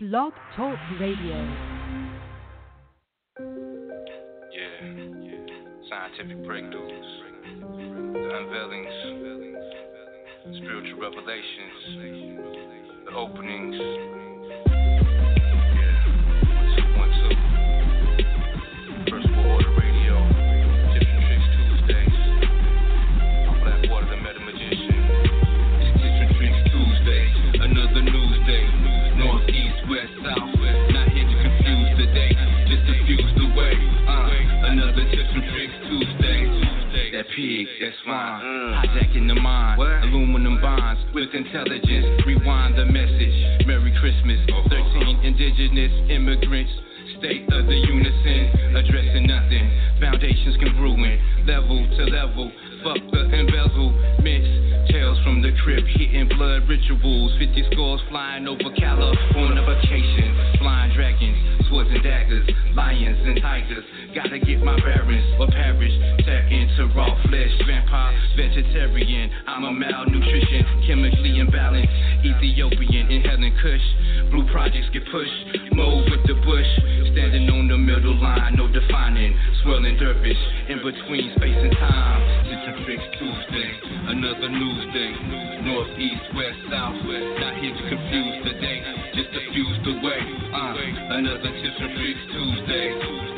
Blog Talk Radio. Yeah, yeah. scientific breakthroughs, the unveilings, spiritual revelations, the openings. Pig, that's fine. Mm. Hijacking the mind, aluminum bonds with intelligence. Rewind the message. Merry Christmas. 13 indigenous immigrants. State of the unison, addressing nothing. Foundations can ruin, level to level. Fuck the embezzlements. From the crypt, hitting blood rituals. 50 scores flying over California vacation. Flying dragons, swords and daggers, lions and tigers. Gotta get my bearings or perish. Tap into raw flesh, vampire, vegetarian. I'm a malnutrition, chemically imbalanced. Ethiopian, inhaling kush. Blue projects get pushed. Move with the bush. Standing on the middle line, no defining. Swirling dervish in between space and time. Tips and tricks Tuesday, another news day. North, east, west, south. Not here to confuse the day, just diffuse the way. Uh, another tips Tuesday.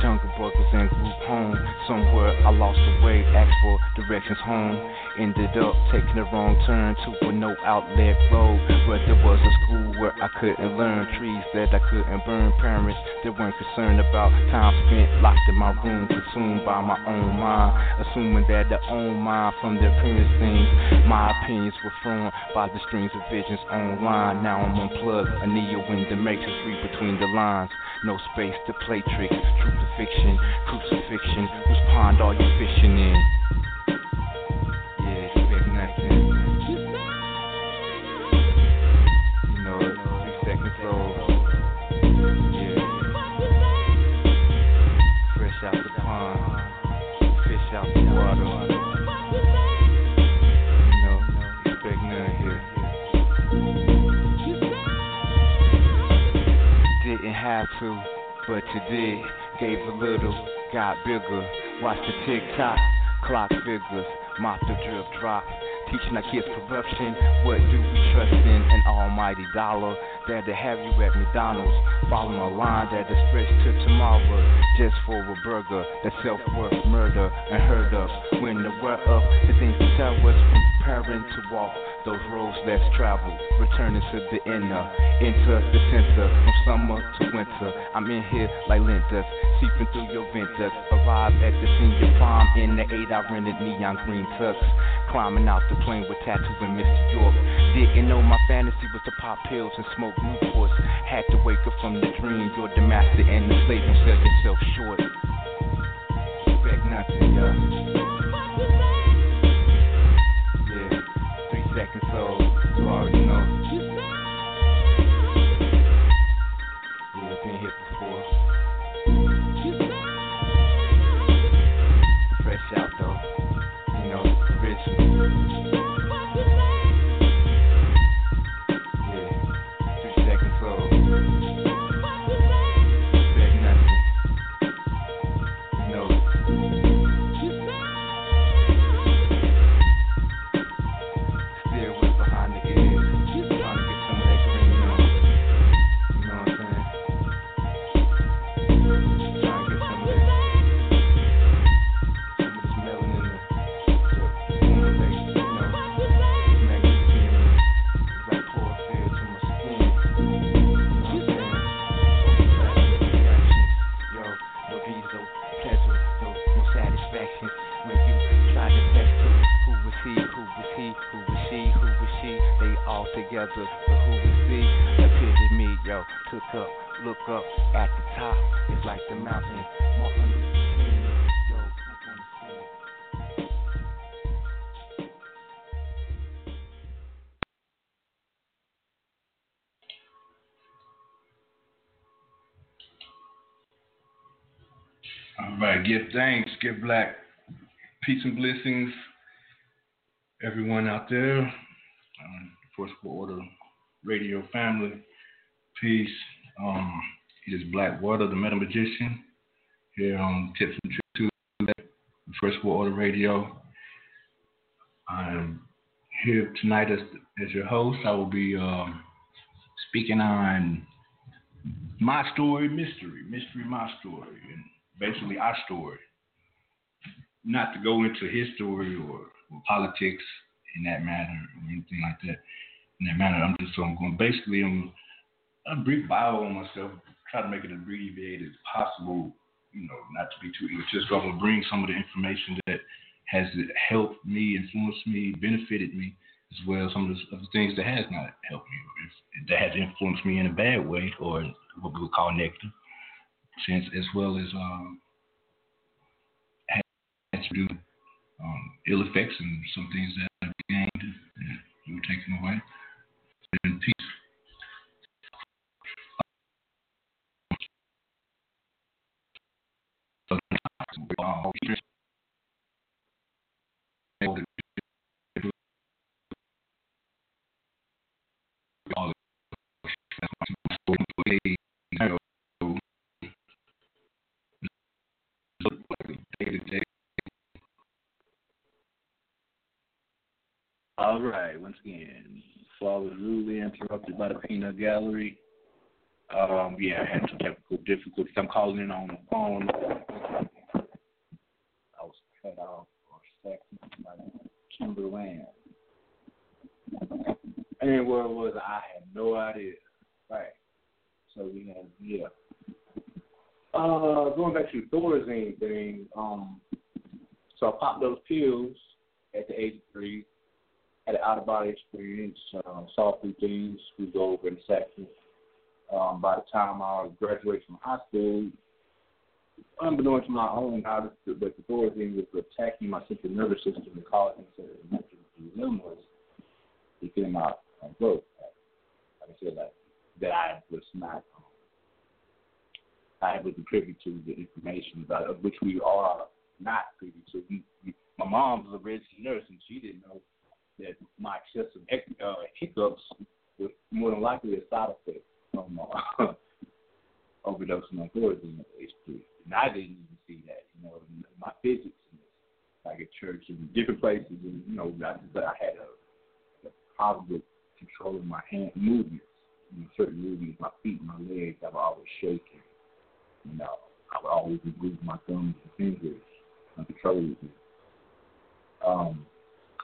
Jungle Brothers and Group Home. Somewhere I lost the way, asked for directions home. Ended up taking the wrong turn to a no outlet road. But there was a school where I couldn't learn. Trees that I couldn't burn. Parents that weren't concerned about time spent locked in my room, consumed by my own mind. Assuming that their own mind from their appearance things. My opinions were thrown by the strings of visions online. Now I'm unplugged, a neo in the matrix, read between the lines. No space to play tricks, truth to fiction, crucifixion. Whose pond are you fishing in? Yeah, expect nothing. You know, three seconds old. Yeah. Fresh out the pond, fish out the water. You know, expect none here. Didn't have to, but you did. Gave a little, got bigger. Watch the tick tock, clock figures, mop the drip drop. Teaching our kids corruption. What do we trust in? An almighty dollar. There to have you at McDonald's. Following a line that is stretched to tomorrow. Just for a burger. That self worth murder unheard of. When the we're up, the things to tell us from preparing to walk those roads less traveled. Returning to the inner, into the center. From summer to winter. I'm in here like linters. Seeping through your ventus. Arrive at the senior prom in the eight I rented neon green tux. Climbing out the plane with tattoo in Mr. York. Didn't know my fantasy was to pop pills and smoke Newports. Had to wake up from the dream. You're the master and the slave. You sell yourself short. Expect nothing. Yeah, together, but who was he? Epitome, yo, took up, look up at the top, it's like the mountain? All right, give thanks, give black peace and blessings, everyone out there, um, First World Order Radio family, peace. Um, it is Blackwater, the Meta Magician, here on Tips and Tricks Tuesday, First World Order Radio. I am here tonight as, as your host. I will be um, speaking on my story, mystery, mystery, my story, and basically our story. Not to go into his story or, or politics in that matter or anything like that. That I'm just so I'm going basically I'm a brief bio on myself, try to make it abbreviated as possible. You know, not to be too egotistical. I'm gonna bring some of the information that has helped me, influenced me, benefited me, as well as some of the, of the things that has not helped me, that has influenced me in a bad way, or what we would call negative sense, as well as um, has to do um, ill effects and some things that I've gained and were taken away. In peace. Um, peanut gallery. Um, yeah, I had some technical difficulties. I'm calling in on the phone. I was cut off for a second by Timberland. And where was I? I had no idea. Right. So we have yeah. Uh, going back to the Thorazine thing, um, so I popped those pills at the age of three had an out of body experience, uh, saw through things we go over in a. Um, by the time I graduated from high school, unbeknown to my own knowledge, but the authority was attacking my central nervous system and causing certain dilemmas within my uh, growth. Like I said, like, that I was not, um, I wasn't privy to the information about of which we are not privy to. We, we, my mom was a registered nurse, and she didn't know that my excessive uh, hiccups was more than likely a side effect from uh, overdosing on at. And I didn't even see that. You know, my physics, like at church and different places, and you know, I, but I had a, a problem with controlling my hand movements. You know, certain movements, my feet, my legs, I was always shaking. You know, I would always move my thumbs and fingers uncontrollably. Um,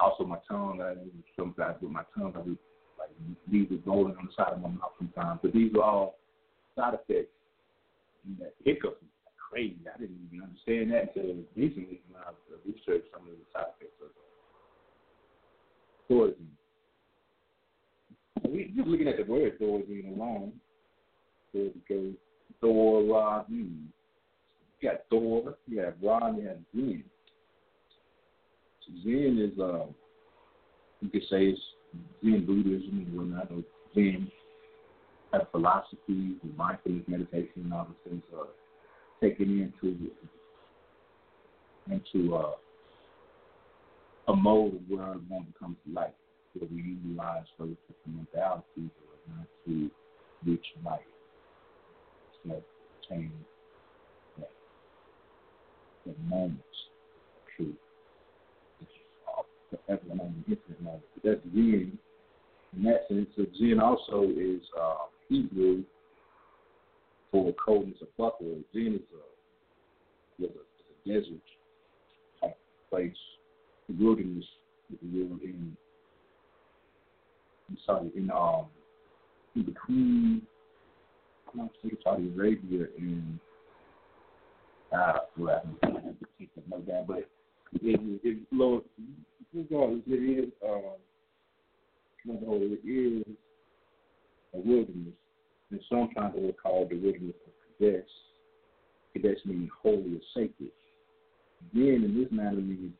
also, my tongue, I sometimes with my tongue, I would like leave it rolling on the side of my mouth sometimes. But these are all side effects. And that hiccup is crazy. I didn't even understand that until recently when I researched some of the side effects of Thorazine. We just looking at the word Thorazine alone. So because Thorazine. You got Thor, you got Ron, you got Zen. Zen is, uh, you could say it's Zen Buddhism and whatnot. Or Zen have philosophies and mindfulness meditation and all those things are taken into into uh, a mode of where one to life, where we utilize those different modalities or not to reach life. So attain that, that moments. Forever on the infinite moment. That's Zen in that sense. So Zen also is uh, Hebrew for coldness of buffalo. Zen is a, is a, a desert type place, the wilderness, if you will, in, in Saudi, in um, in between, I want to say Saudi Arabia and uh, well, I that note down, but it, it, it, regardless, it is, no, it is a wilderness and sometimes they will call the wilderness of Kadesh. Kadesh means holy or sacred. Then in this matter means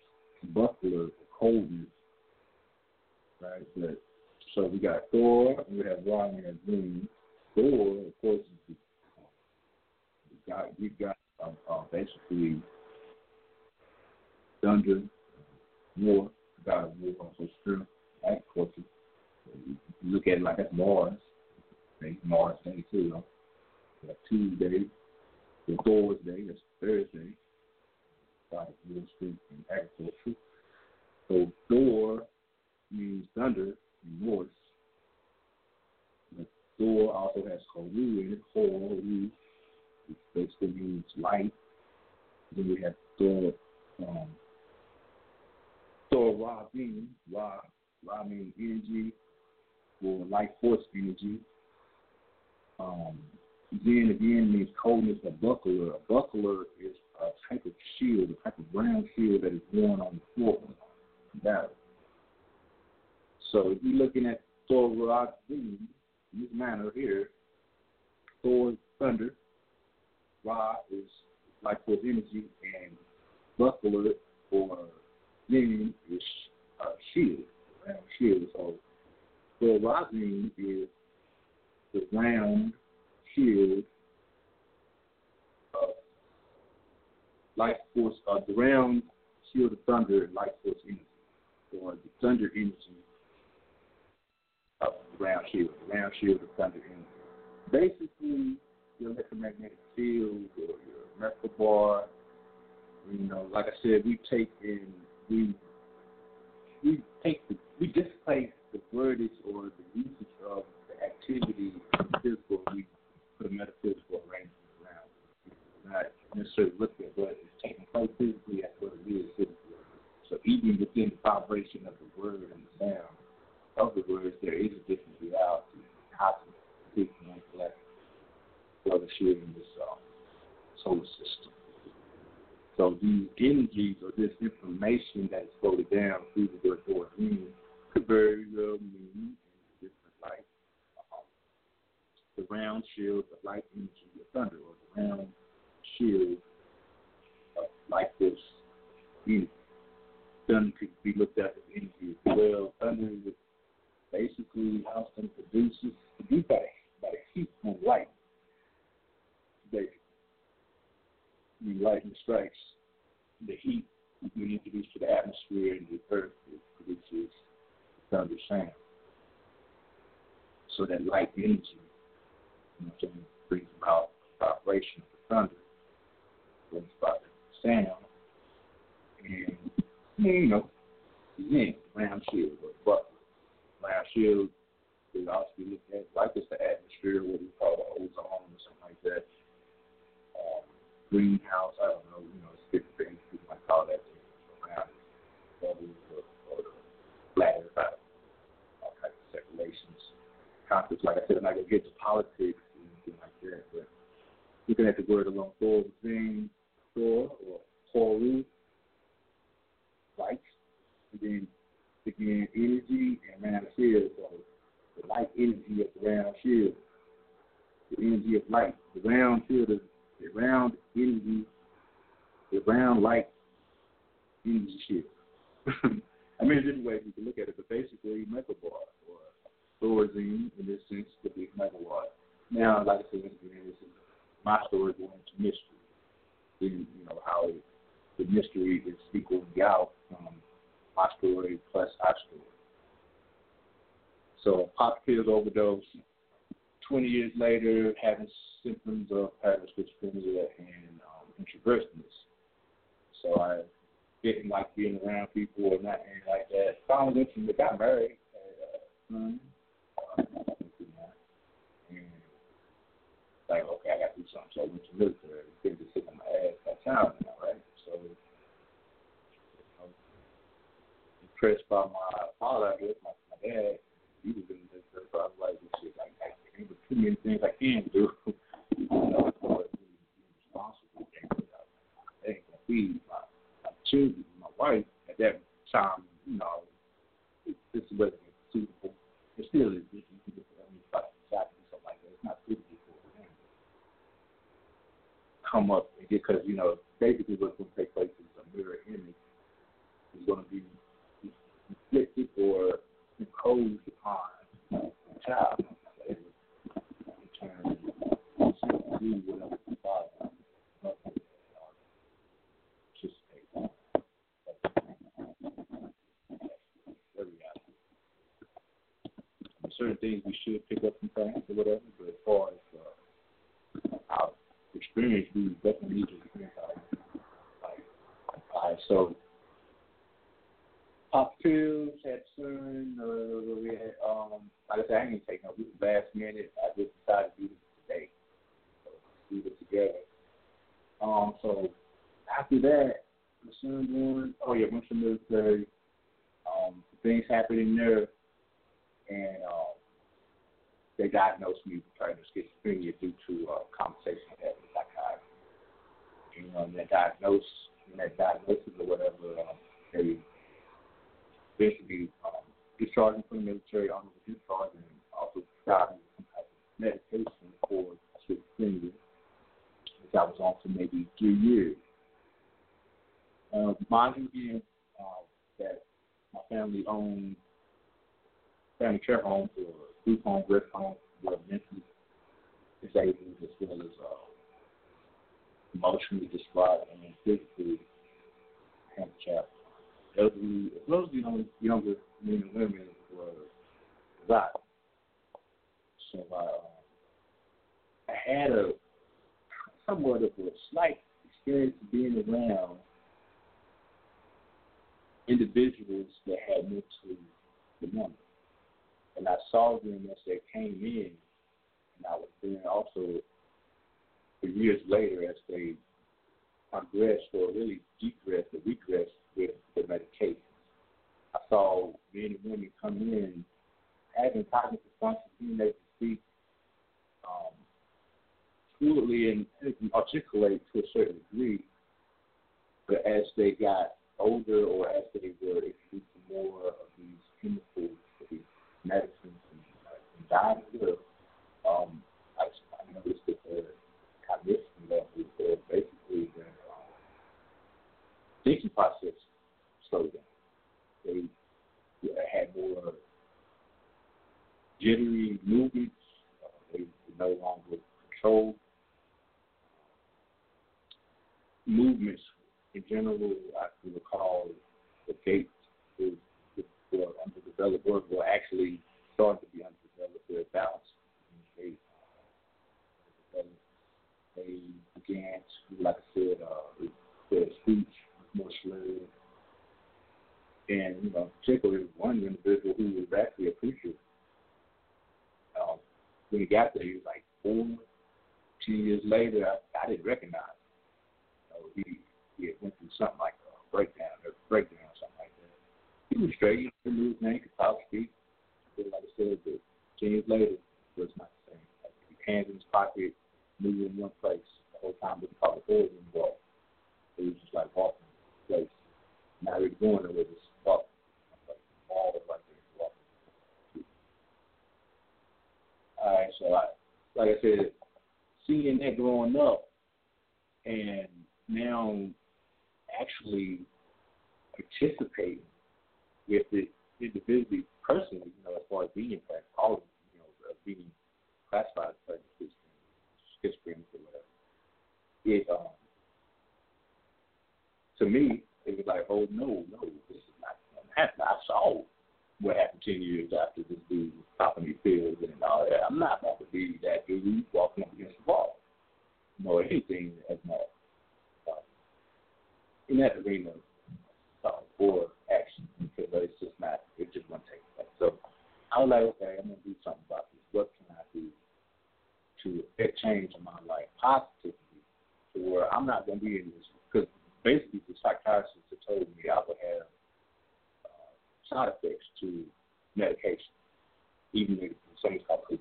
buckler coldness. Right? But so we got Thor, and we have Ra, and we. Thor, of course, is the, got we got uh, uh, basically thunder, war, God of war, also strength, agriculture. You look at it like that's Mars. Day, Mars Day too. Though. We have Tuesday, the Thor's Day, that's Thursday. God of war, strength, and agriculture. So Thor means thunder in Norse. But Thor also has Horu in it, Horu, which basically means light. Then we have Thor, um, Thor Ra being, Ra, Ra means energy, or life force energy. Um, again means coldness, a buckler. A buckler is certain things we should pick up from science or whatever, but as far as uh, our experience, we definitely need to experience our life. All right, so pop pills, had soon, uh, we had, um, like I said, I didn't take no, we last minute. I just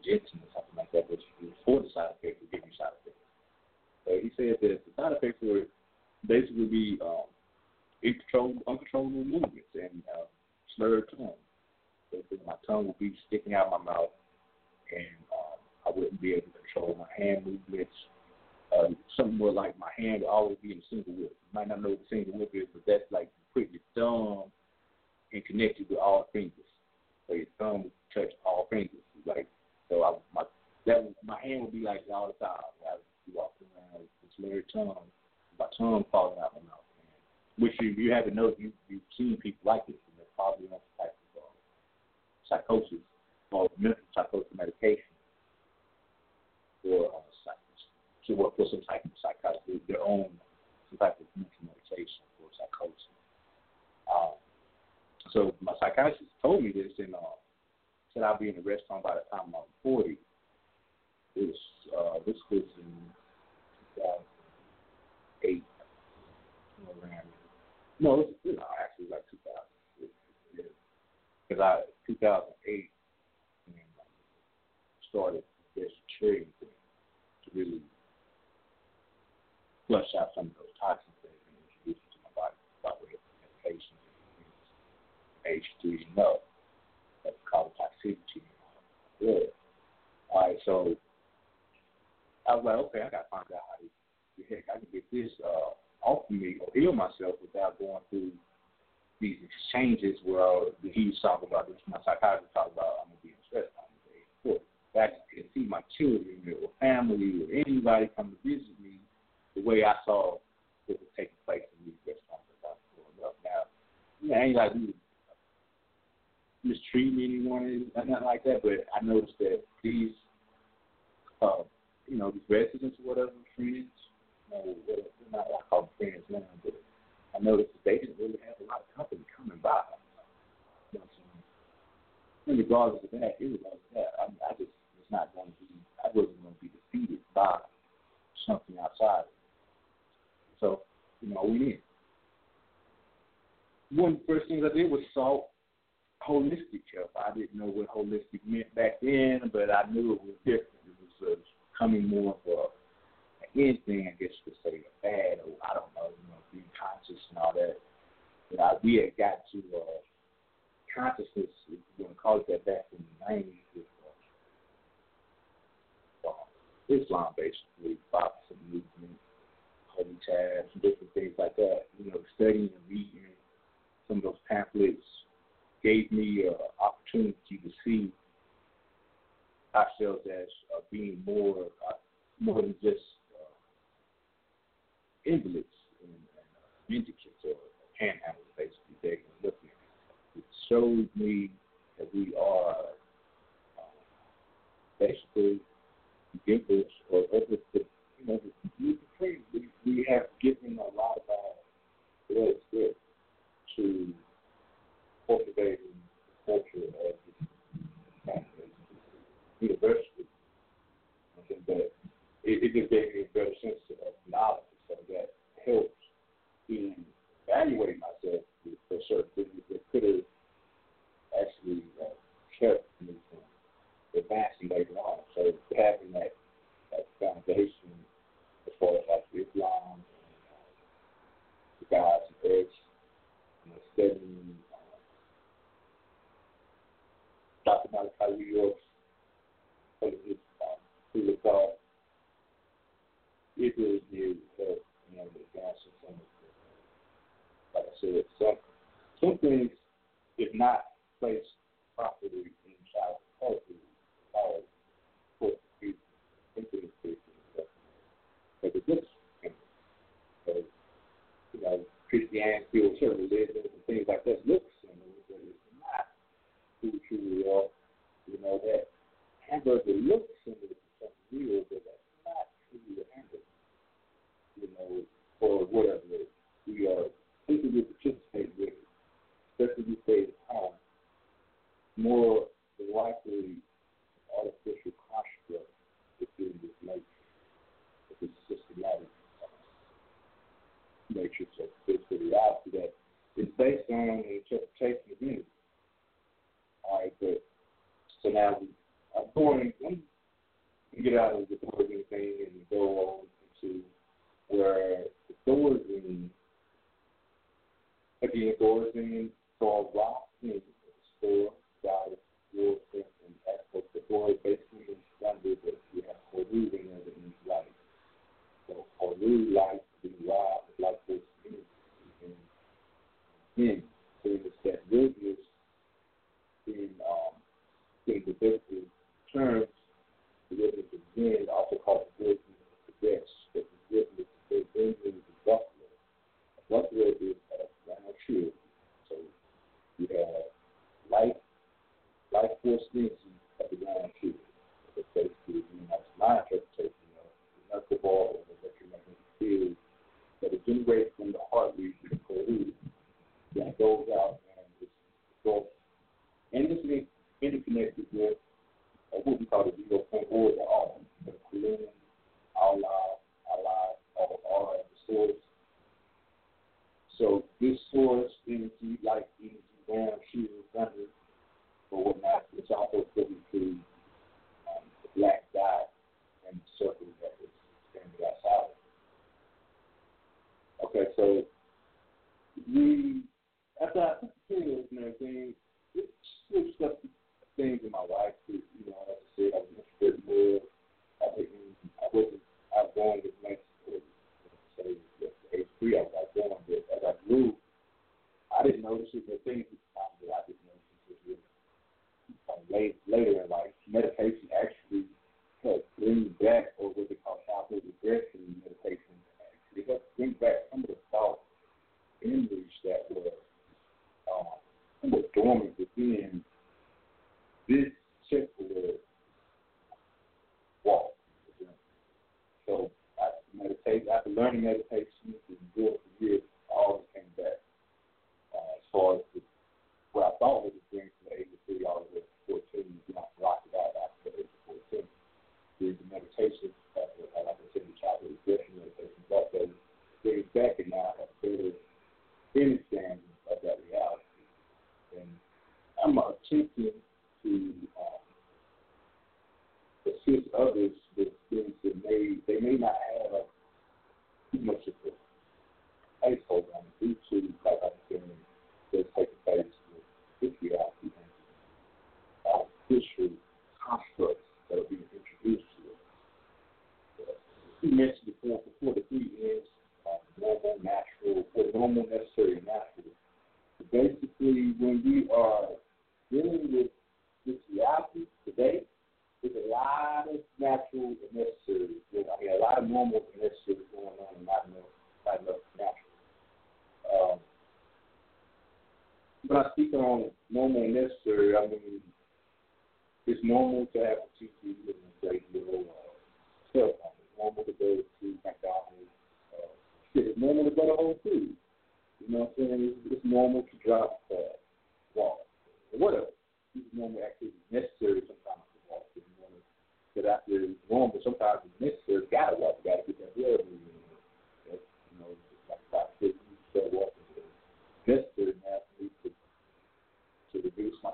something's or something like that, which before the side effects will give you side effects. So he said that the side effects would basically be um, uncontrollable, uncontrollable movements and uh, slurred tongue. So my tongue will be sticking out my mouth, and um, I wouldn't be able to control my hand movements. Uh, something more like my hand will always be in a single whip. You might not know what a single whip is, but that's like you your thumb and connect it with all fingers. So your thumb will touch all fingers. Like so, I, my that my hand would be like that all the time. I be walking around with slurred tongue, my tongue falling out my mouth. Man. Which you you haven't know you you've seen people like this, and they're probably on some type of uh, psychosis or mental psychosis medication for uh, to work for some type of psychiatry, their own some type of mental medication for psychosis. Um, so my psychiatrist told me this and uh, said I'll be in the restaurant by the time I'm 40. This uh, this was in 2008. Around, no, it was, you know, actually like 2000. Because I 2008 and started this trade to really flush out some of those toxins that have been introduced into my body by way of medication and H3 and no. That's called toxicity in my blood. All right, so I was like, okay, I got to find out how to, heck I can get this uh, off of me or heal myself without going through these exchanges where he's talking about this, my psychiatrist talking about I'm going to be in stress on the day. That can see my children or family or anybody come to visit me the way I saw what was taking place in these restaurants that I was growing up. Now, I ain't like we mistreating anyone or nothing like that, but I noticed that these, uh, you know, these residents or whatever, friends, you know, they're not I call friends now, but I noticed that they didn't really have a lot of company coming by. You know I'm saying? Regardless of that, irregardless of that, I, I just was not going to be, I wasn't going to be defeated by something outside. So, you know, we did. One of the first things I did was sought holistic help. I didn't know what holistic meant back then, but I knew it was different. It was uh, coming more of a anything, I guess you could say, a bad or I don't know, you know, being conscious and all that. You know, we had got to uh, consciousness, if you want to call it that, back in the 90s with uh, uh, Islam, basically, Baptist movement, holy tabs, different things like that. You know, studying and reading some of those pamphlets gave me an opportunity to see ourselves as uh, being more uh, more than just uh, invalids and, and uh, mendicants or panhandlers, basically. They can look at it. showed me that we are uh, basically givers or others that, you know, we, we have given a lot of our blood to cultivating the culture of the university. I think that it, it just gave me a better sense of knowledge, so that helps in evaluating myself for certain things that could have actually uh, kept me from advancing later on. So having that, that foundation as far as like Islam, and, uh, the gods edge, you know, studying talking about how New York's what is it, um, who they call it really did you know the advancement some of the like I said, some some things if not placed properly in child therapy are put to intimacy but the difference you know, Christianity or certain religions and things like that look Israel, you know, that hamburger looks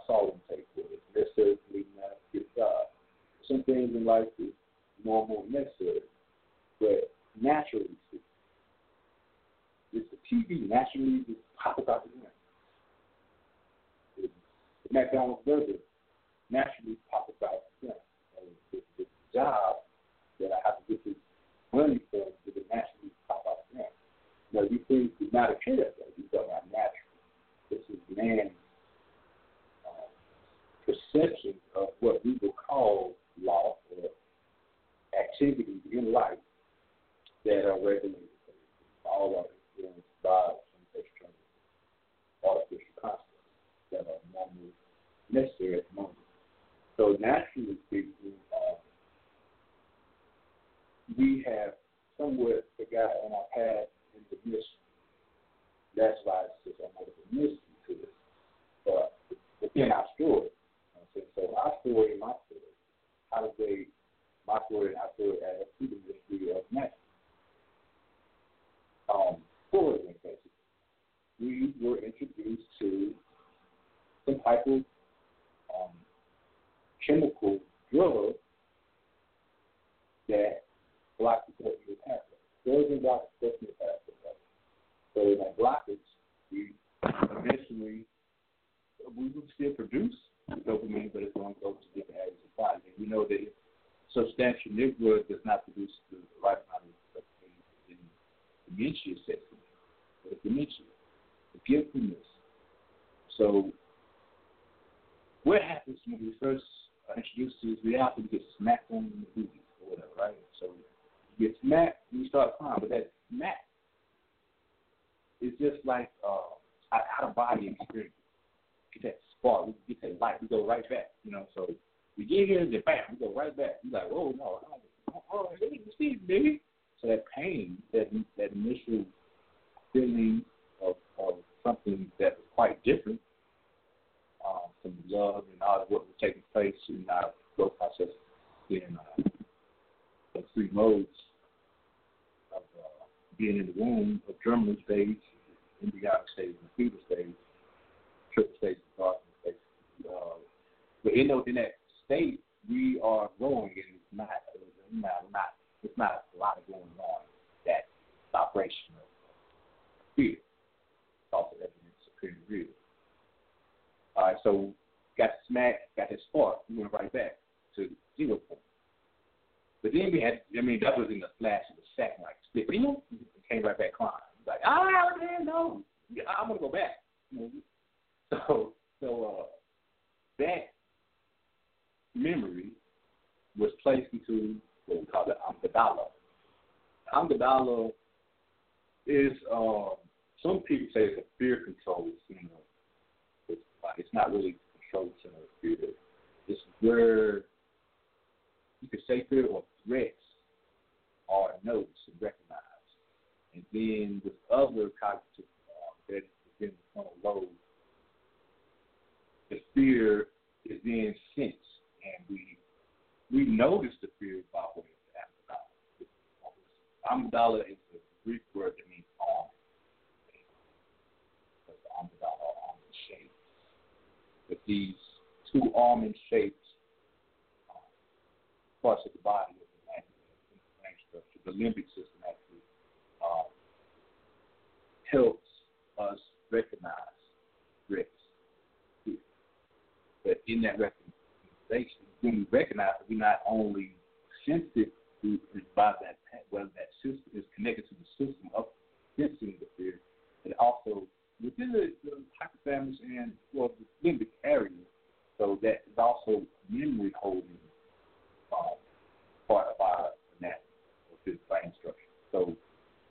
solemn take with it. Necessary for leading out to God. Some things in life is normal and necessary, but naturally speaking, is the TV naturally just pops out the ground. The McDonald's burger naturally pops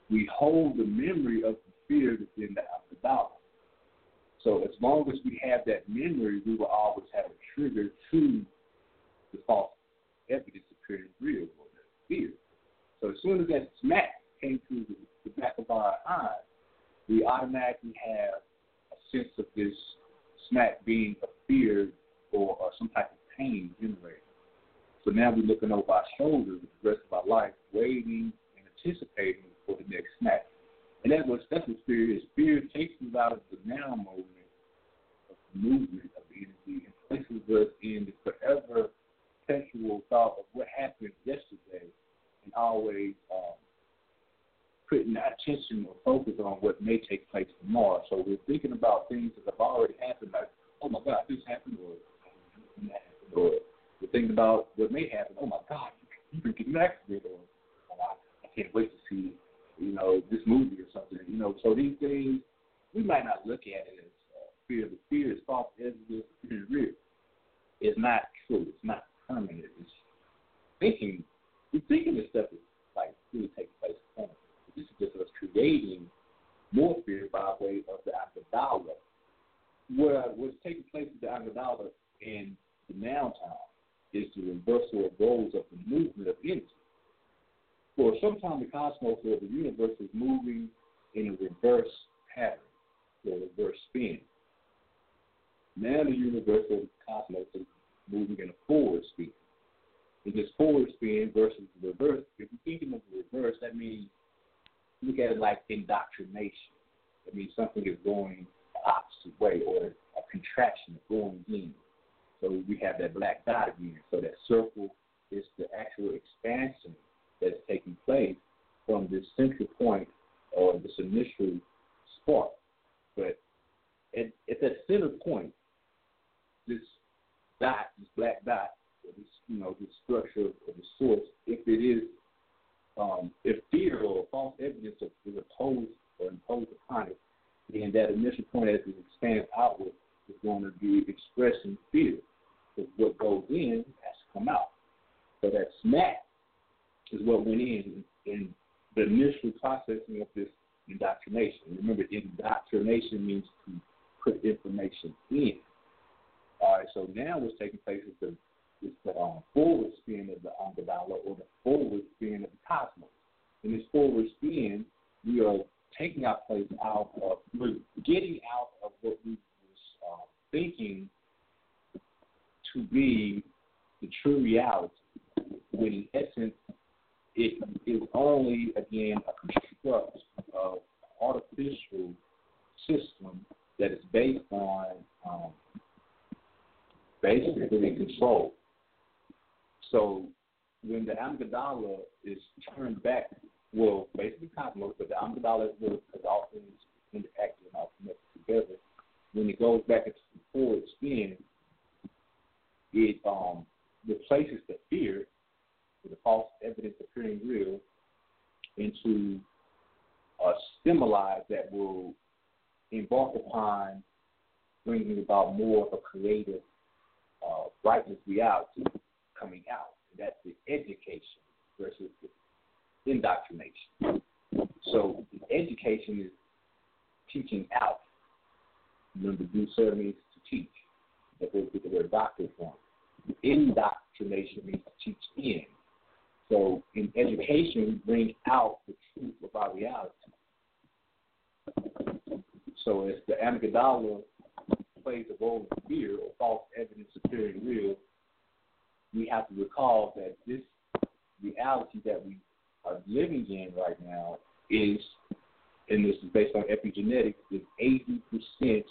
we hold the memory of the fear that's in the amygdala. So as long as we have that memory, we will always have a trigger to the false evidence appearing real or that fear. So as soon as that smack came through the, the back of our eyes, we automatically have a sense of this smack being a fear or, or some type of pain generated. So now we're looking over our shoulders the rest of our life, waiting and anticipating for the next smack. And that's what that's what fear is. Fear takes us out of the now moment of the movement of the energy and places us in the forever perpetual thought of what happened yesterday and always um, putting attention or focus on what may take place tomorrow. So we're thinking about things that have already happened, like, oh my God, this happened, or that happened, or we're thinking about what may happen. Oh my God, you can get an accident, or oh, I, I can't wait to see, you know, this movie or something. You know, so these things we might not look at it as uh, fear, but fear is false evidence. Fear is real. It's not true. It's not permanent. It's thinking. We're thinking this stuff is like really taking place. This is just us creating more fear by way of the Amygdala. What, what's taking place with the Amygdala in the now time is the reversal of roles of the movement of energy. For some time, the cosmos or the universe is moving in a reverse pattern, or reverse spin. Now the universe or the cosmos is moving in a forward spin. In this forward spin versus the reverse, if you're thinking of the reverse, that means look at it like indoctrination. That means something is going the opposite way or a contraction of going in. So we have that black dot again. So that circle is the actual expansion that's taking place from this central point or this initial spark. But at, at that center point, this dot, this black dot, or this you know, this structure of the source, if it is um, if fear or false evidence is opposed or imposed upon it, then that initial point as it expands outward is going to be expressing fear. Because what goes in has to come out. So that smack is what went in in the initial processing of this indoctrination. Remember, indoctrination means to put information in. All right, so now what's taking place is the is the um, forward spin of the Amygdala or the forward spin of the cosmos. In this forward spin, we are taking our place out of, we're getting out of what we was uh, thinking to be the true reality, when in essence, it is only, again, a construct of artificial system that is based on um, basically control. So when the amygdala is turned back, well, basically cosmos, but the amygdala is all things interact and all connected together. When it goes back into the forward spin, it um, replaces the fear with the false evidence appearing real into a stimuli that will embark upon bringing about more of a creative uh, brightness reality coming out. That's the education versus the indoctrination. So the education is teaching out. Remember, do serve means to teach. That goes with the word doctor from. Indoctrination means to teach in. So in education, bring out the truth about reality. So as the amygdala plays a role in fear or false evidence appearing real, we have to recall that this reality that we are living in right now is, and this is based on epigenetics, is 80%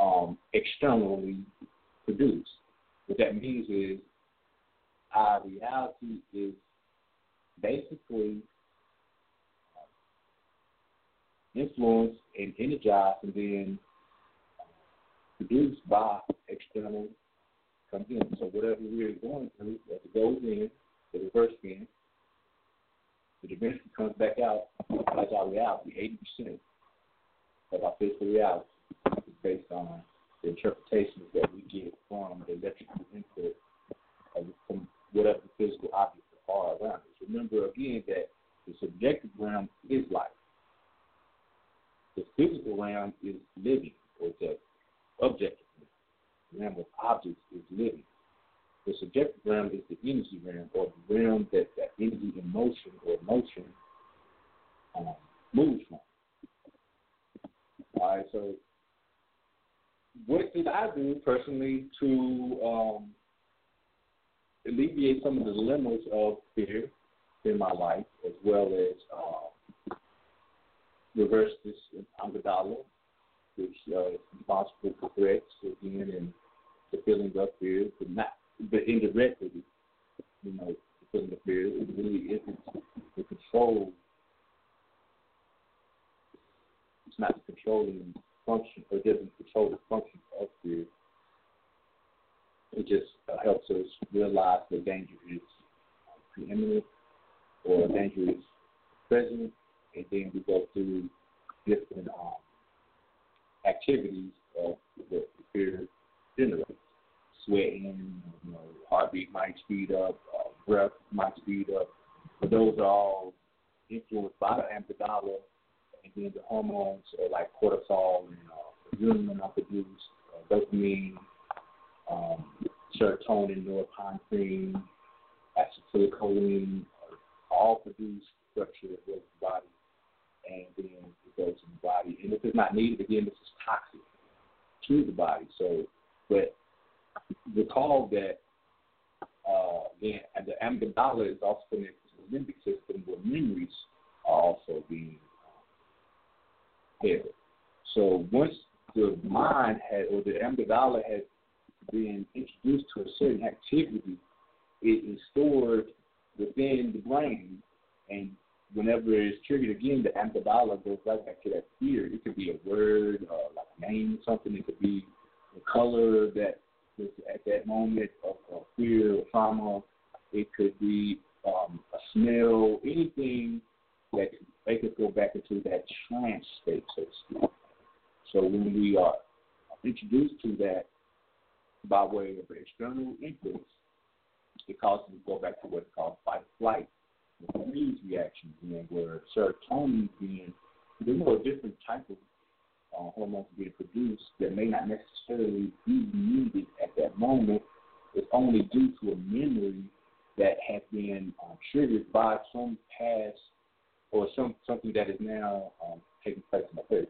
um, externally produced. What that means is our reality is basically uh, influenced and energized and then produced by external in. So whatever we're going through, as it goes in, the reverse spin, it eventually comes back out as our reality. Eighty percent of our physical reality is based on the interpretations that we get from the electrical input of from whatever the physical objects are around us. Remember again that the subjective realm is life. The physical realm is living, or the objective realm of objects is living. The subjective realm is the energy realm, or the realm that that energy in motion or motion um, moves from. All right, so what did I do personally to um, alleviate some of the dilemmas of fear in my life, as well as uh, reverse this amygdala, which uh, is responsible for threats again and the feeling of fear, but not, but indirectly, you know, the feeling of fear. It really isn't the control. It's not the controlling function, or doesn't control the function of fear. It just uh, helps us realize the danger is preeminent or danger is present, and then we go through different um, activities of the fear generates. Sweating, you know, heartbeat might speed up, uh, breath might speed up, but those are all influenced by the amygdala, and then the hormones uh, like cortisol and uh, adrenaline are produced, uh, dopamine, um, serotonin, norepinephrine, acetylcholine, all produce structure that goes the body, and then it goes in the body. And if it's not needed, again, this is toxic to the body. So, but recall that uh, again, the amygdala is also connected to the limbic system, where memories are also being um, held. So once the mind had or the amygdala has been introduced to a certain activity, it is stored within the brain, and whenever it's triggered again, the amygdala goes right back to that fear. It could be a word, uh, like a name, something. It could be the color that was at that moment of, of fear or trauma. It could be um, a smell, anything that make us go back into that trance state, so to speak. So when we are introduced to that by way of external inputs, it causes us to go back to what's called fight flight, the freeze reaction, and where serotonin being there's no different type of uh, hormones being produced that may not necessarily be needed at that moment. It's only due to a memory that has been um, triggered by some past or some something that is now um, taking place in the present.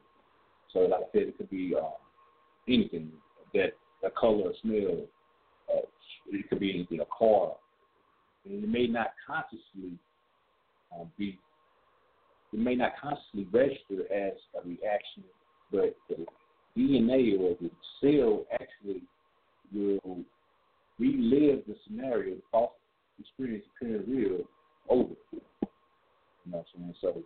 So, like I said, it could be um, anything that a color, a smell, uh, it could be anything, a car. And it may not consciously um, be, it may not consciously register as a reaction, but the DNA or the cell actually will relive the scenario, the experience appearing real over. You know what I'm saying? So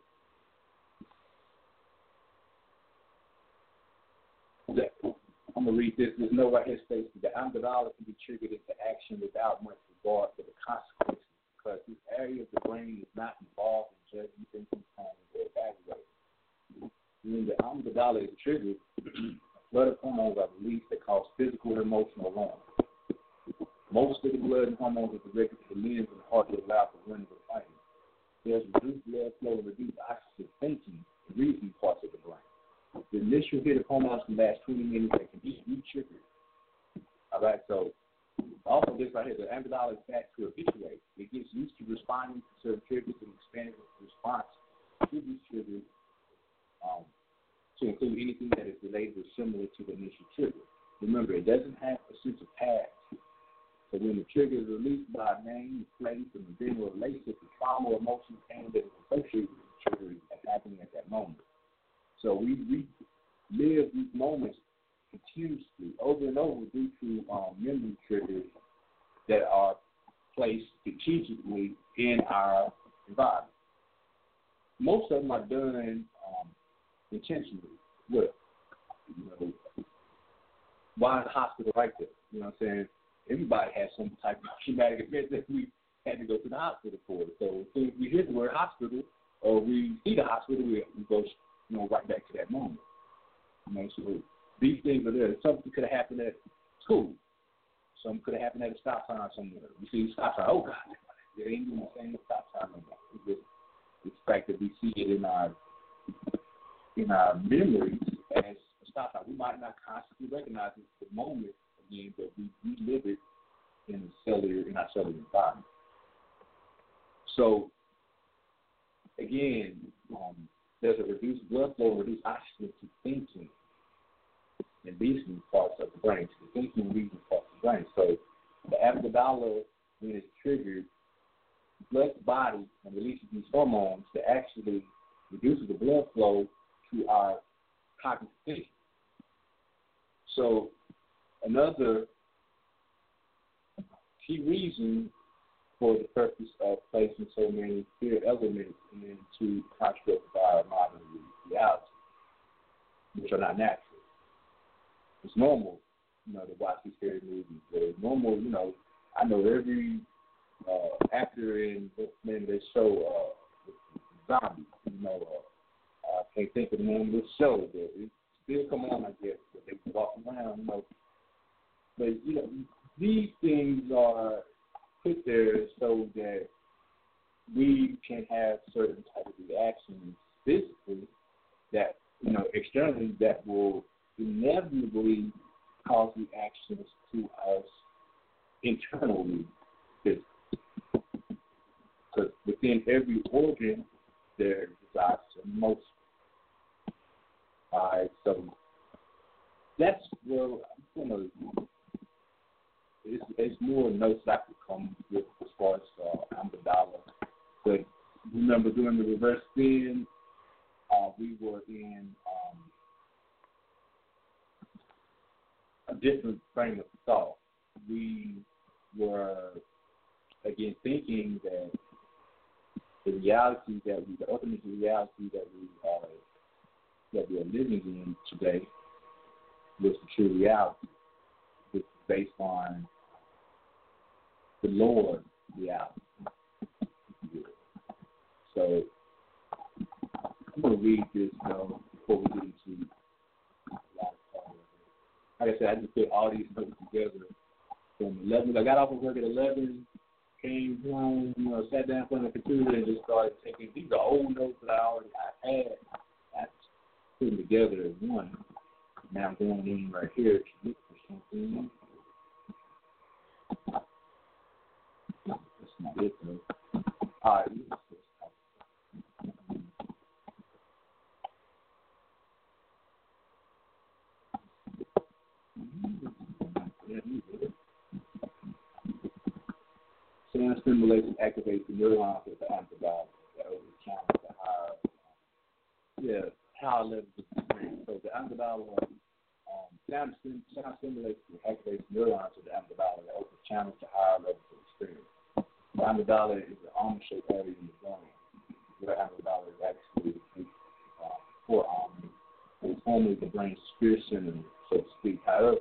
I'm gonna read this. There's no right here states that the amygdala can be triggered into action without much regard for the consequences because this area of the brain is not involved in judging, thinking, planning, or evaluating. When the amygdala is triggered, a flood of hormones are released that cause physical and emotional alarm. Most of the blood and hormones are directed to the limbs and heart to allow for running or fighting. There's reduced blood flow and reduced oxygen thinking, reasoning parts of the brain. The initial hit of hormones can last 20 minutes and can be re-triggered. All right, so also this right here, the amygdala is back to habituate. It gets used to responding to certain triggers and expanding its response to these triggers um, to include anything that is related or similar to the initial trigger. Remember, it doesn't have a sense of past. So when the trigger is released by name, place, and event or relationship, the trauma or emotional pain that is associated with the trigger is happening at that moment. So we we live these moments continuously over and over due to um, memory triggers that are placed strategically in our environment. Most of them are done um, intentionally. Well, you know, why the hospital right there? You know what I'm saying? Everybody has some type of traumatic event that we had to go to the hospital for. So as soon as we hear the word hospital or we see the hospital, we, we go you know, right back to that moment. You know, so these things are there. Something could have happened at school. Something could have happened at a stop sign somewhere. You see stop sign, oh God, there ain't even the same stop sign no more. It's the fact that we see it in our in our memories as a stop sign. We might not constantly recognize it the moment again, but we relive it in the cellular in our cellular environment. So again, um, there's a reduced blood flow, reduced oxygen to thinking, and reasoning parts of the brain, to the thinking reasoning parts of the brain. So the amygdala, when it's triggered, floods the body and releases these hormones that actually reduces the blood flow to our cognitive thinking. So another key reason for the purpose of placing so many fear elements into construct of our modern reality, which are not natural. It's normal, you know, to watch these scary movies. It's normal, you know, I know every uh, actor in what's the name show, uh, Zombie, you know, uh, I can't think of the name of this show, but it still come on, I guess, but they walk around, you know. But, you know, these things are put there so that we can have certain type of reactions physically that, you know, externally that will inevitably cause reactions to us internally because within every organ there resides emotion. All right, so that's where I'm gonna. It's, it's more notes I could come with as far as uh. But remember, during the reverse spin, uh, we were in um, a different frame of thought. We were again thinking that the reality that we, the ultimate reality that we are that we are living in today was the true reality, based on the Lord reality. So I'm to read this though before we get into like I said, I just put all these notes together from 11. I got off of work at 11, came home, you know, sat down in front of the computer and just started taking. These are old notes that I already I had. I put them together as one. Now I'm going in right here to look for something. Not. All right. Sound stimulation activates the neurons of the amygdala that over channel to higher, yeah, higher levels of brain. So the amygdala, um, sound, sound stimulation activates neurons of the amygdala that over channels to higher levels of experience. The amygdala is the almond-shaped area in the brain where amygdala is actually uh, forearm. It's formerly the brain's spirit center, so to speak. However,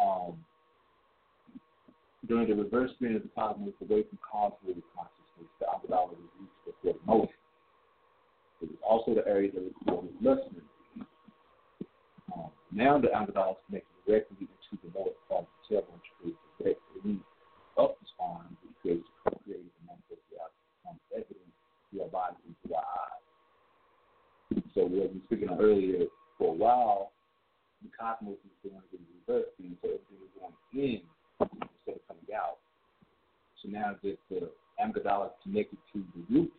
um, during the reverse spin of the cosmos away from cosmic consciousness, the amygdala is used to record motion. It is also the area that records listening. Um, now the amygdala is connected directly into the lower part of the tailbone to create directly up the spine, creates co-creative and manifest reality becomes evident through our bodies and through our eyes. So what we were speaking of earlier, for a while, the cosmos is doing the reverse spin, so everything is going in instead of coming out. So now that the amygdala is connected to the root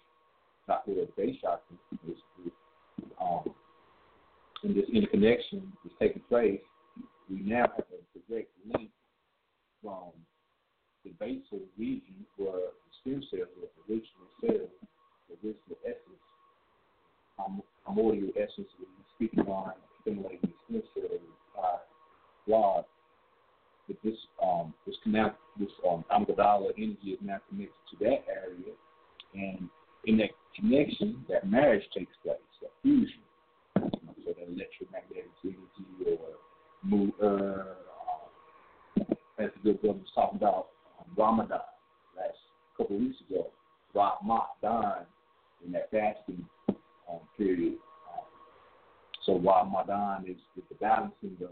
chakra the base chakra, basically, um, and this interconnection is taking place, we now have a direct link from the region where the stem cells the original cells, the original essence, um, essence we're speaking on, stimulating the stem cells by that this um this connect this um amygdala energy is now connected to that area, and in that connection, that marriage takes place, that fusion. So that electromagnetic energy or move, uh, as the good brother was talking about Ramadan last couple of weeks ago, Ramadan in that fasting um, period. Um, so Ramadan is, is the balancing of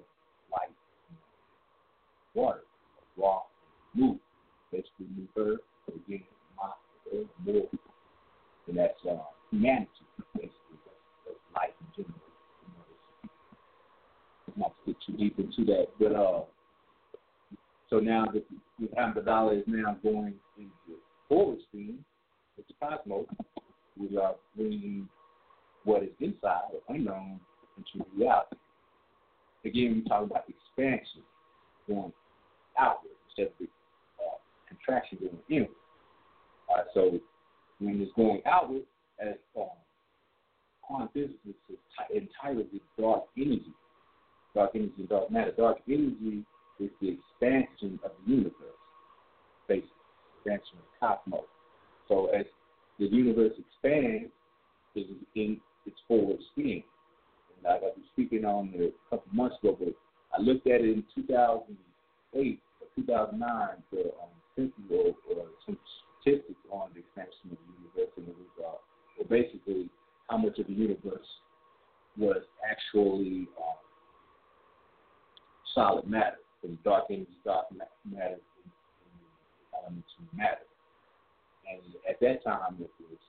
light water, raw, move. Basically, move earth, again, my more. And that's uh, humanity, basically. That's, that's life in general. You know, not to get too deep into that, but uh, so now that the amygdala is now going into forward spin, with cosmos, we are bringing what is inside unknown into reality. again, we talk about expansion going outward instead of uh, contraction going inward. All right, so when it's going outward, as um, quantum physicists is t- dark energy, dark energy dark matter. Dark energy is the expansion of the universe, basically, expansion of the cosmos. So as the universe expands, is in its forward spin. And I was speaking on it a couple months ago, but I looked at it in 2008 or 2009, the um, some statistics on the expansion of the universe, and it was uh, well, basically how much of the universe was actually um, solid matter, from dark energy, dark matter, and, and elements matter. And at that time, it was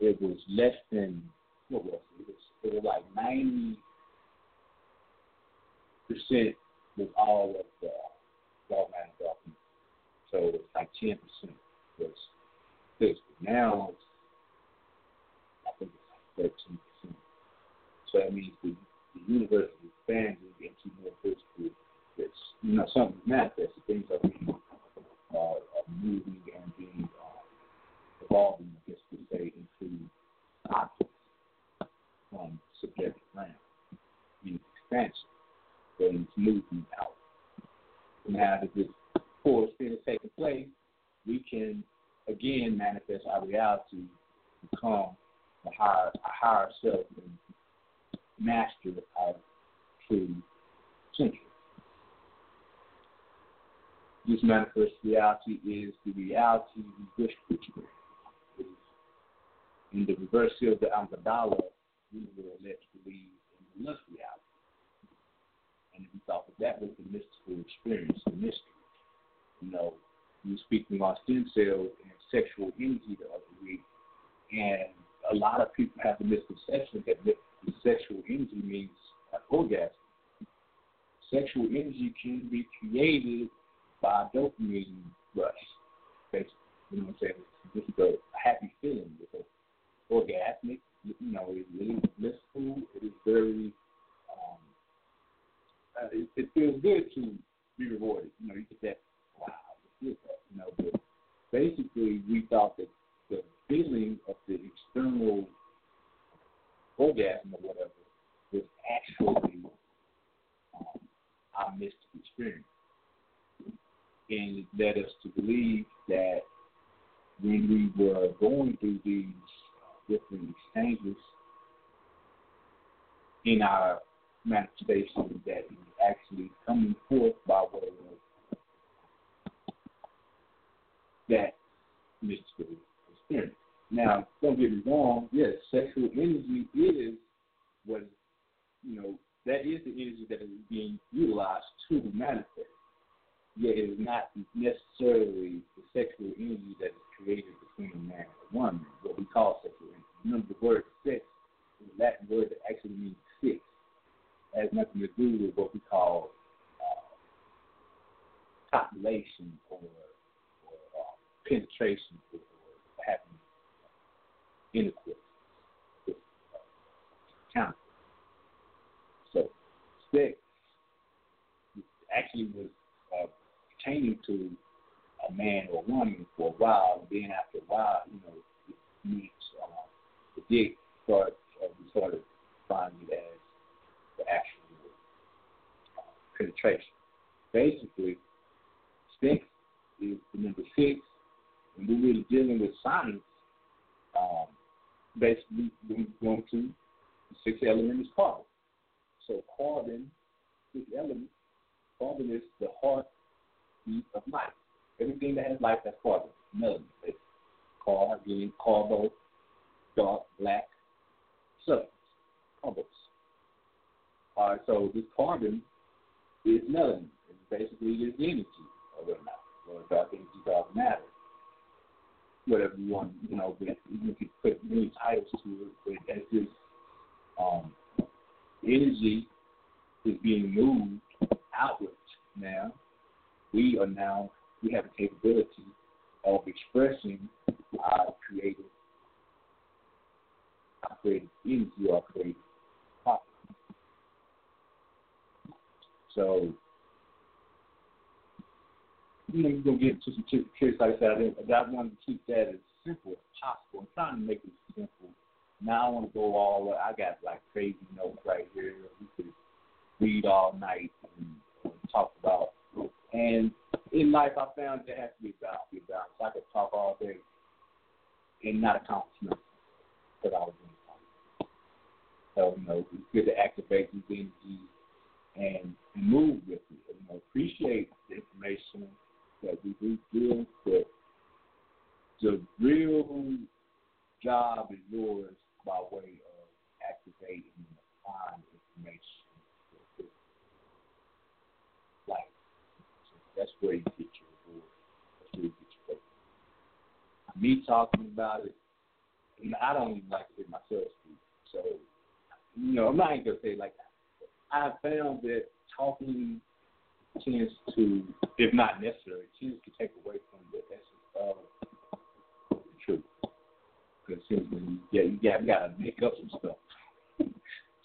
uh, it was less than what was it? It was, it was like ninety percent was all of the dark matter, dark energy. So it's like ten percent was physical. Now I think it's like thirteen. So that means the, the universe is expanding into more physical. It's you know something manifested. Things are being uh, are moving and being uh, evolving, I guess we say, into objects from subjective realm, means expansion, then it's moving out. And now that this force thing is taking place, we can again manifest our reality, become a higher, a higher self, and master of our true century. This manifest reality is the reality we wish to. In the reverse of the Amygdala, we were led to believe in the lust reality. And we thought that that was the mystical experience, the mystery. You know, we were speaking about stem cells and sexual energy the other week, and a lot of people have the misconception that sexual energy means orgasm. Sexual energy can be created by dopamine rush, basically. You know what I'm saying? It's just a happy feeling. It's a orgasmic. You know, it's really blissful. It is very. Um, uh, it, it feels good to be rewarded. You know, you get that. Wow, it feels that. You know, but basically, we thought that the feeling of the external orgasm or whatever was actually um, our mystic experience. And it led us to believe that when we were going through these different exchanges in our manifestation, that it was actually coming forth by way of that mystical experience. Now, don't get me wrong. Yes, sexual energy is what you know. That is the energy that is being utilized to manifest. Yet it is not necessarily the sexual energy that is created between a man and a woman, what we call sexual energy. Remember, the word sex is a Latin word that actually means six. It has nothing to do with what we call uh, copulation or, or uh, penetration or, with uh. So, sex actually was uh, pertaining to a man or woman for a while, and then after a while, you know, it means uh, the dick started, uh, we started finding it as the actual uh, penetration. Basically, sex is the number six, and we're really dealing with science. Um, basically, going to the sixth element is carbon. So carbon, sixth element, carbon is the heartbeat of life. Everything that has life has carbon, melanin. It's car, again, carbo, dark, black, substance, carbos. All right, so this carbon is melanin. It's basically this energy or whatnot, or dark energy, dark matter. Whatever you want, you know, but you can put many titles to it, but as this um, energy is being moved outwards now. We are now, we have the capability of expressing our creative, our creative energy or creative pop. So, you know, you're to get into some tricks, like I said, I, wanted to keep that as simple as possible. I'm trying to make it simple. Now I want to go all, I got like crazy notes right here. We could read all night and, and talk about. And in life, I found there has to be balance. Be balance. I could talk all day and not accomplish nothing that I was doing. So you know, it's good to activate these energies and move with it. You know, appreciate the information that we do deal with. The real job is yours by way of activating and applying information. Like, so that's where you get your reward. That's where you get your. Me talking about it, and I don't even like to hear myself speak. So, you know, I'm not even gonna say it like that. I found that talking tends to, if not necessary, tends to take away from the essence of the truth. Because simply, yeah, you got, got to make up some stuff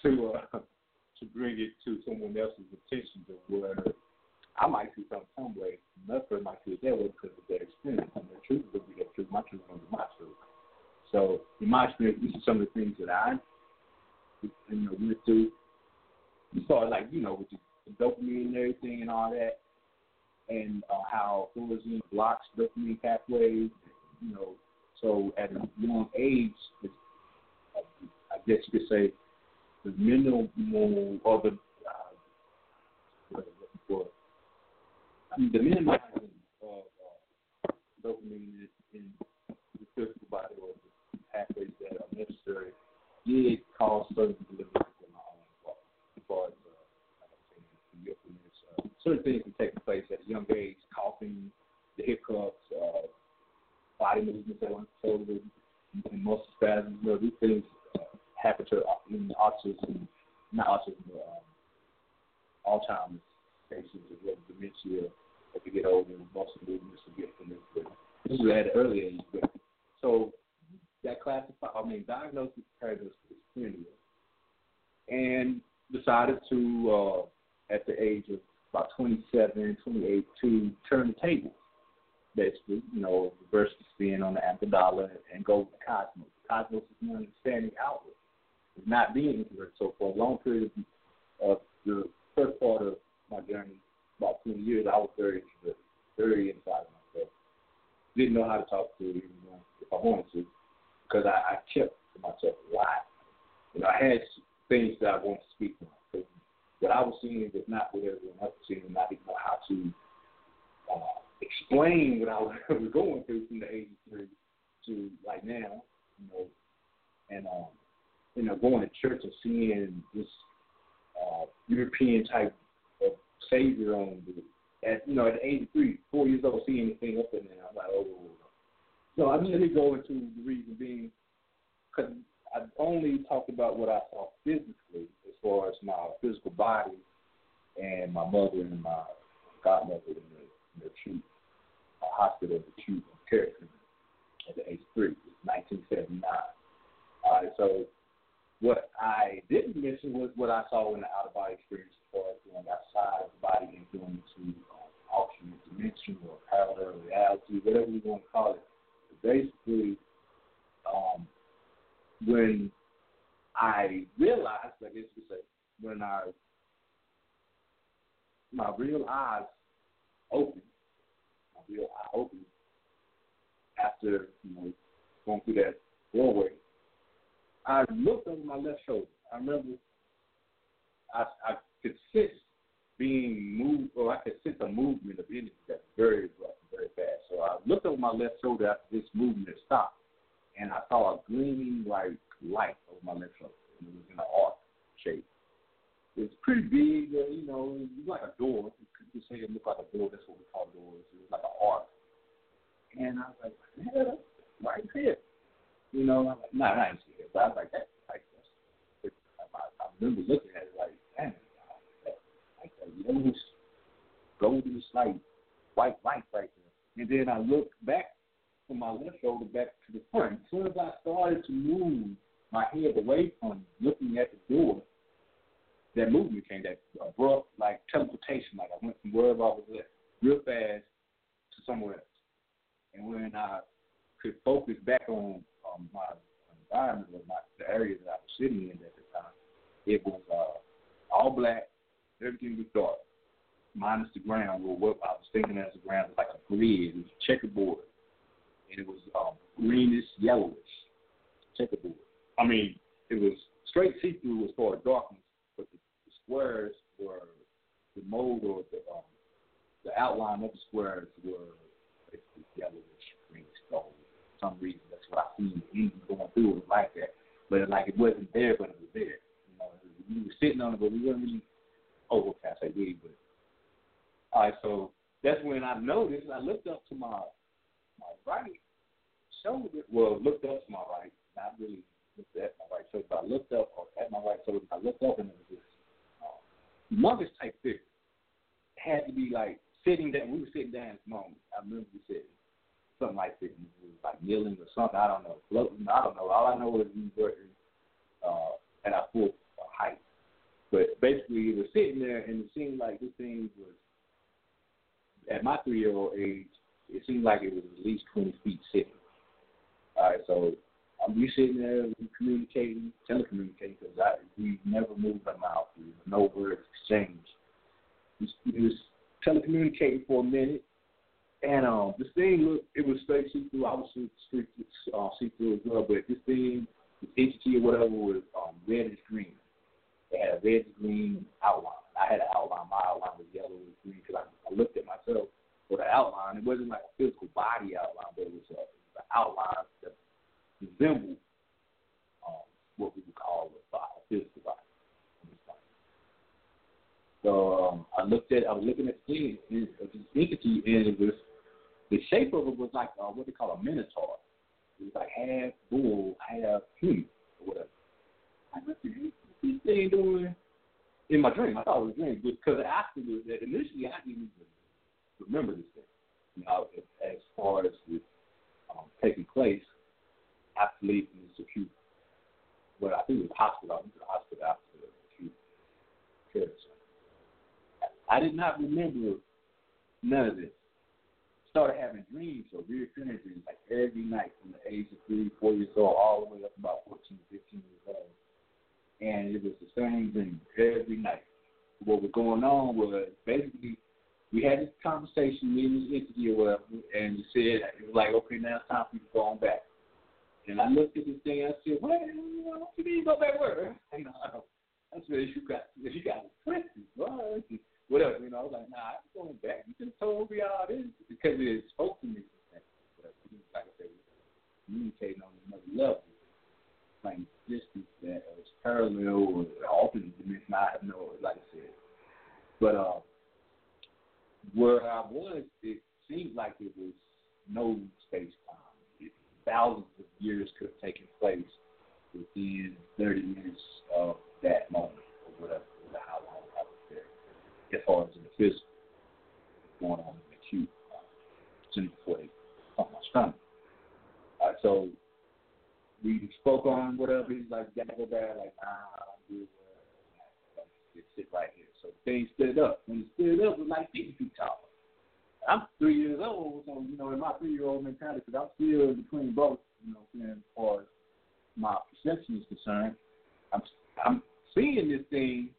to uh, to bring it to someone else's attention to where I might see something some way, another might see it that way because of their experience. And the truth will be their truth. My truth will be my truth. So, in my experience, these are some of the things that I, you know, went through. You saw, like, you know, with the dopamine and everything and all that, and uh, how fluorescein blocks dopamine pathways. You know, so at a young age, I guess you could say the minimal or the uh, what the minimizing of uh, dopamine in, the physical body or the pathways that are necessary did cause certain deliveries in my own body as far as certain things can take place at a young age, coughing, the hiccups, uh, body movements that weren't controllable, and muscle spasms. You know, these things uh, happen to in autism, not autism, but um, Alzheimer's patients as well as dementia as they get older, muscle movements will get from this. But this is at an early age. But so that classified, I mean, diagnosed with paradox schizophrenia, and decided to, uh, at the age of about 27, 28, to turn the tables, basically, you know, reverse the spin on the Amygdala and go with the cosmos. Cosmos is my understanding outward. It's not being introverted. So for a long period of, of the first part of my journey, about 20 years, I was very introverted, very inside of myself. Didn't know how to talk to anyone if I wanted to, because I, I kept to myself a lot. You know, I had things that I wanted to speak on. What I was seeing was not what everyone else was seeing, and I didn't know how to uh, explain what I was going through from the age three to like now, you know, and um, you know, going to church and seeing this uh, European type of savior on the at you know at the age three, four years old, seeing anything up in there, I'm like, oh. So I immediately go into the reason being because I only talked about what I saw physically, far as my physical body and my mother and my godmother in the, in the acute uh, hospital, the acute care at the age of three, 1979. All right, so what I didn't mention was what I saw in the out of body experience as far as going outside of the body and going to um, alternate dimension or parallel reality, whatever you want to call it. Basically, um, when I realized, I guess you could say, when I my real eyes opened, my real eye opened after you know going through that doorway, I looked over my left shoulder. I remember I I could sense being moved, or I could sense a movement of energy that's very very fast. So I looked over my left shoulder after this movement stopped, and I saw a gleaming like light over my left shoulder. And it was in an arc shape. It was pretty big, uh, you know, it was like a door. You could say it looked like a door. That's what we call doors. It was like an arc. And I was like, yeah, right here. You know, I'm like, nah, I didn't see it, but I was like, that's like, that's, I, I remember looking at it like, damn, that, like that yellowish, goldish, like white light right there. And then I looked back from my left shoulder back to the front. As soon as I started to move my head away from looking at the door, that movement came, that abrupt, like teleportation, like I went from wherever I was at, real fast to somewhere else. And when I could focus back on um, my environment or my the area that I was sitting in at the time, it was uh, all black, everything was dark, minus the ground, or what I was thinking as the ground was like a grid, it was checkerboard, and it was um, greenish, yellowish checkerboard. I mean, it was straight see-through as far as darkness, but the, the squares were the mold or the um, the outline of the squares were basically yellowish, greenish, gold. For some reason, that's what I seen. Even going through it was like that, but like it wasn't there, but it was there. You know, we were sitting on it, but we weren't really overcast. I really, but all right. So that's when I noticed. I looked up to my my right shoulder. Well, looked up to my right, not really at my right shoulder, but I looked up or at my right shoulder. I looked up and it was this uh, type figure. Had to be like sitting down. We were sitting down at the moment. I remember we sitting something like this. We was like kneeling or something. I don't know. Floating. I don't know. All I know is we were uh, at our full height. But basically, it was sitting there, and it seemed like this thing was at my three-year-old age. It seemed like it was at least 20 feet sitting. All right, so we sitting there, we communicating, telecommunicating, because we never moved our mouth. No words exchanged. We, was telecommunicating for a minute, and um, this thing looked, it was straight see through. I was straight uh, see through as well, but this thing, this entity or whatever, was um, reddish green. It had a reddish green outline. I had an outline. My outline was yellow and green because I, I looked at myself for the outline. It wasn't like a physical body outline, but it was a the outline that resembled um, what we would call a body, physical body. So um, I looked at, I was looking at the this entity, and it was the shape of it was like uh, what they call a minotaur. It was like half bull, half human, or whatever. I what the this thing doing in my dream? I thought it was a dream because afterwards, that initially I didn't even remember this thing. You know, as far as the um, taking place after leaving the acute, well, I think it was hospital. I went to the hospital after the acute care. I did not remember none of this. Started having dreams or reoccurring dreams like every night from the age of three, four years old, all the way up about 14, 15 years old. And it was the same dream every night. What was going on was basically we had this conversation, me and this or whatever, and you said it was like, okay, now it's time for you to go on back. And I looked at this thing, I said, well, what you mean go back where? You know, I said, you got, if you got twisted, well, whatever. You know, I was like, nah, I'm going back. You just told me all this because it spoke to me. Like I said, communicating on another level, like distance that was parallel or alternate dimension. I have no, like I said, but uh where I was, it seemed like it was no space time. Thousands of years could have taken place within 30 minutes of that moment, or whatever, or how long I was there, as far as in the physical, going on in the acute, uh, before they pump my stomach. Uh, so we spoke on whatever. He's like, gotta go back. Like, nah, I don't do it. Just sit right here. So things stood up. When it stood up, it was like 50 feet tall. I'm three years old, so you know, in my three-year-old mentality, because I'm still between both, you know, as far as my perception is concerned, I'm I'm seeing this thing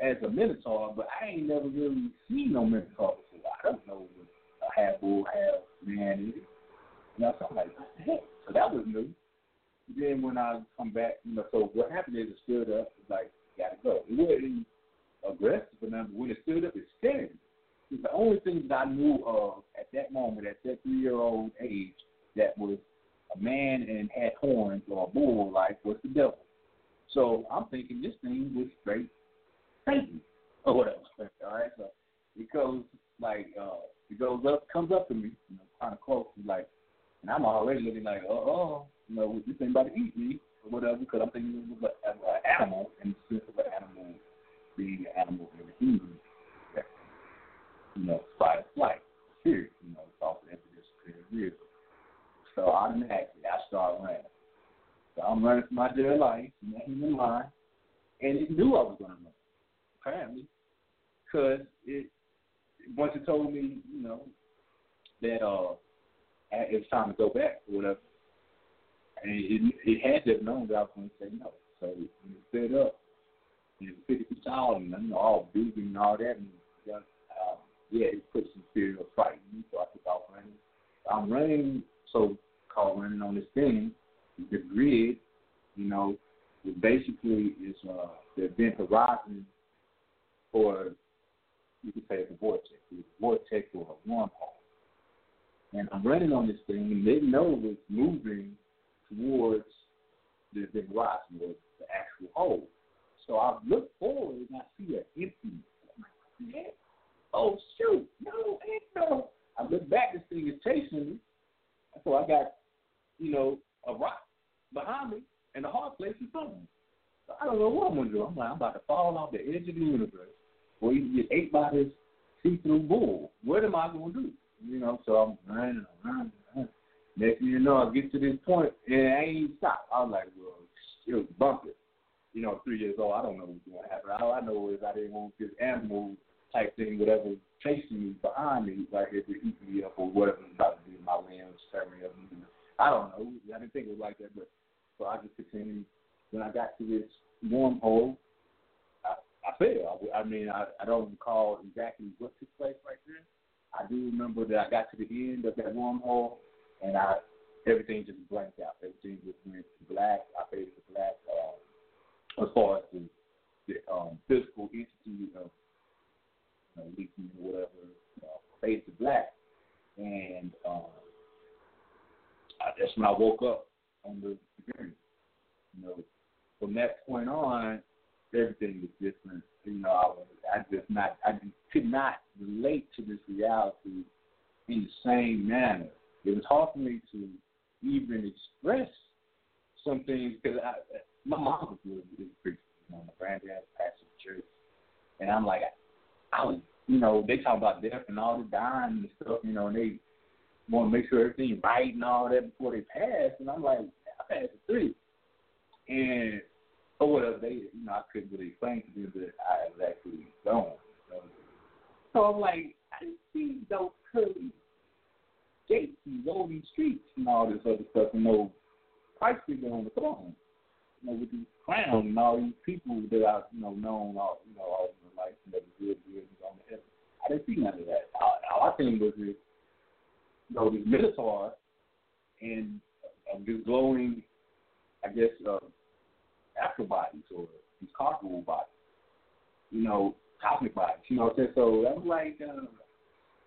as a minotaur, but I ain't never really seen no minotaur before. I don't know what a half bull, half man is. You know, so I'm like, what the heck? So that was new. Then when I come back, you know, so what happened is it stood up, it's like, gotta go. It wasn't aggressive nothing, but when it stood up, it scared me. The only thing that I knew of at that moment, at that three year old age, that was a man and had horns or a bull like was the devil. So I'm thinking this thing was straight Satan or whatever. All right, so it goes like uh it goes up, comes up to me, you know, kind of close, like, and I'm already looking like, oh, oh, you know, this thing about to eat me or whatever, because I'm thinking it was an animal in the sense of an animal being an animal in a human you know, fight or flight, fear, you know, it's off the interdisciplinary vehicle. So automatically I start running. So I'm running for my dear life, nothing in line, and it knew I was going to run, apparently, because it once it told me, you know, that uh, it was time to go back or whatever, and it, it had to have known that I was going to say no. So it stood up, it was 50 feet tall, and you know, all big and all that, and uh, yeah, it put some fear of fight in me, so I took off running. I'm running, so called running on this thing, the grid, you know, it basically is uh, the event horizon for, you could say it's a vortex, it's a vortex or a wormhole. And I'm running on this thing, and they know it's moving towards the event horizon, or the actual hole. So I look forward and I see an empty. Like, yeah. Oh shoot, no, ain't no. I look back, this thing is chasing me. So I got, you know, a rock behind me and a hard place in front me. So I don't know what I'm gonna do. I'm like, I'm about to fall off the edge of the universe, or you get ate by this see-through bull. What am I gonna do? You know, so I'm running, running, running. Next thing you know, I get to this point and I ain't stop. I was like, well, it was bumping. You know, three years old, I don't know what's gonna happen. All I know is I didn't want this animal type thing, whatever chasing me behind me, like if it eat me up or whatever was about to do, my limbs tear me up. I don't know. I didn't think it was like that, but so I just continued. When I got to this wormhole, I, I fell. I, I mean, I, I don't recall exactly what took place right there. I do remember that I got to the end of that wormhole, and I everything just blanked out. Everything just went black. I faded to black. Uh, as far as the, the um, physical entity of know, leaking or whatever, you know, fade to black. And um, I, that's when I woke up on the journey. You know, from that point on, everything was different. You know, I was, I just not, I just could not relate to this reality in the same manner. It was hard for me to even express some things because my mom was really preaching. You know, my granddad pastor church, and I'm like, I was, you know, they talk about death and all the dying and stuff, you know, and they want to make sure everything's right and all that before they pass. And I'm like, I passed at three. And, or whatever, they, you know, I couldn't really explain to them that I was actually gone. So, so I'm like, I see those curly gates and golden streets and all this other stuff and no price figure on the throne. You know, with these crowns and all these people that I've, you know, known all, you know, all and that was good, good, and on the heaven. I didn't see none of that. All, all I seen was this, you know, this minotaur and uh, this glowing, I guess, uh, after bodies or these carnival bodies. You know, cosmic bodies. You know what I'm saying? So that was like, uh,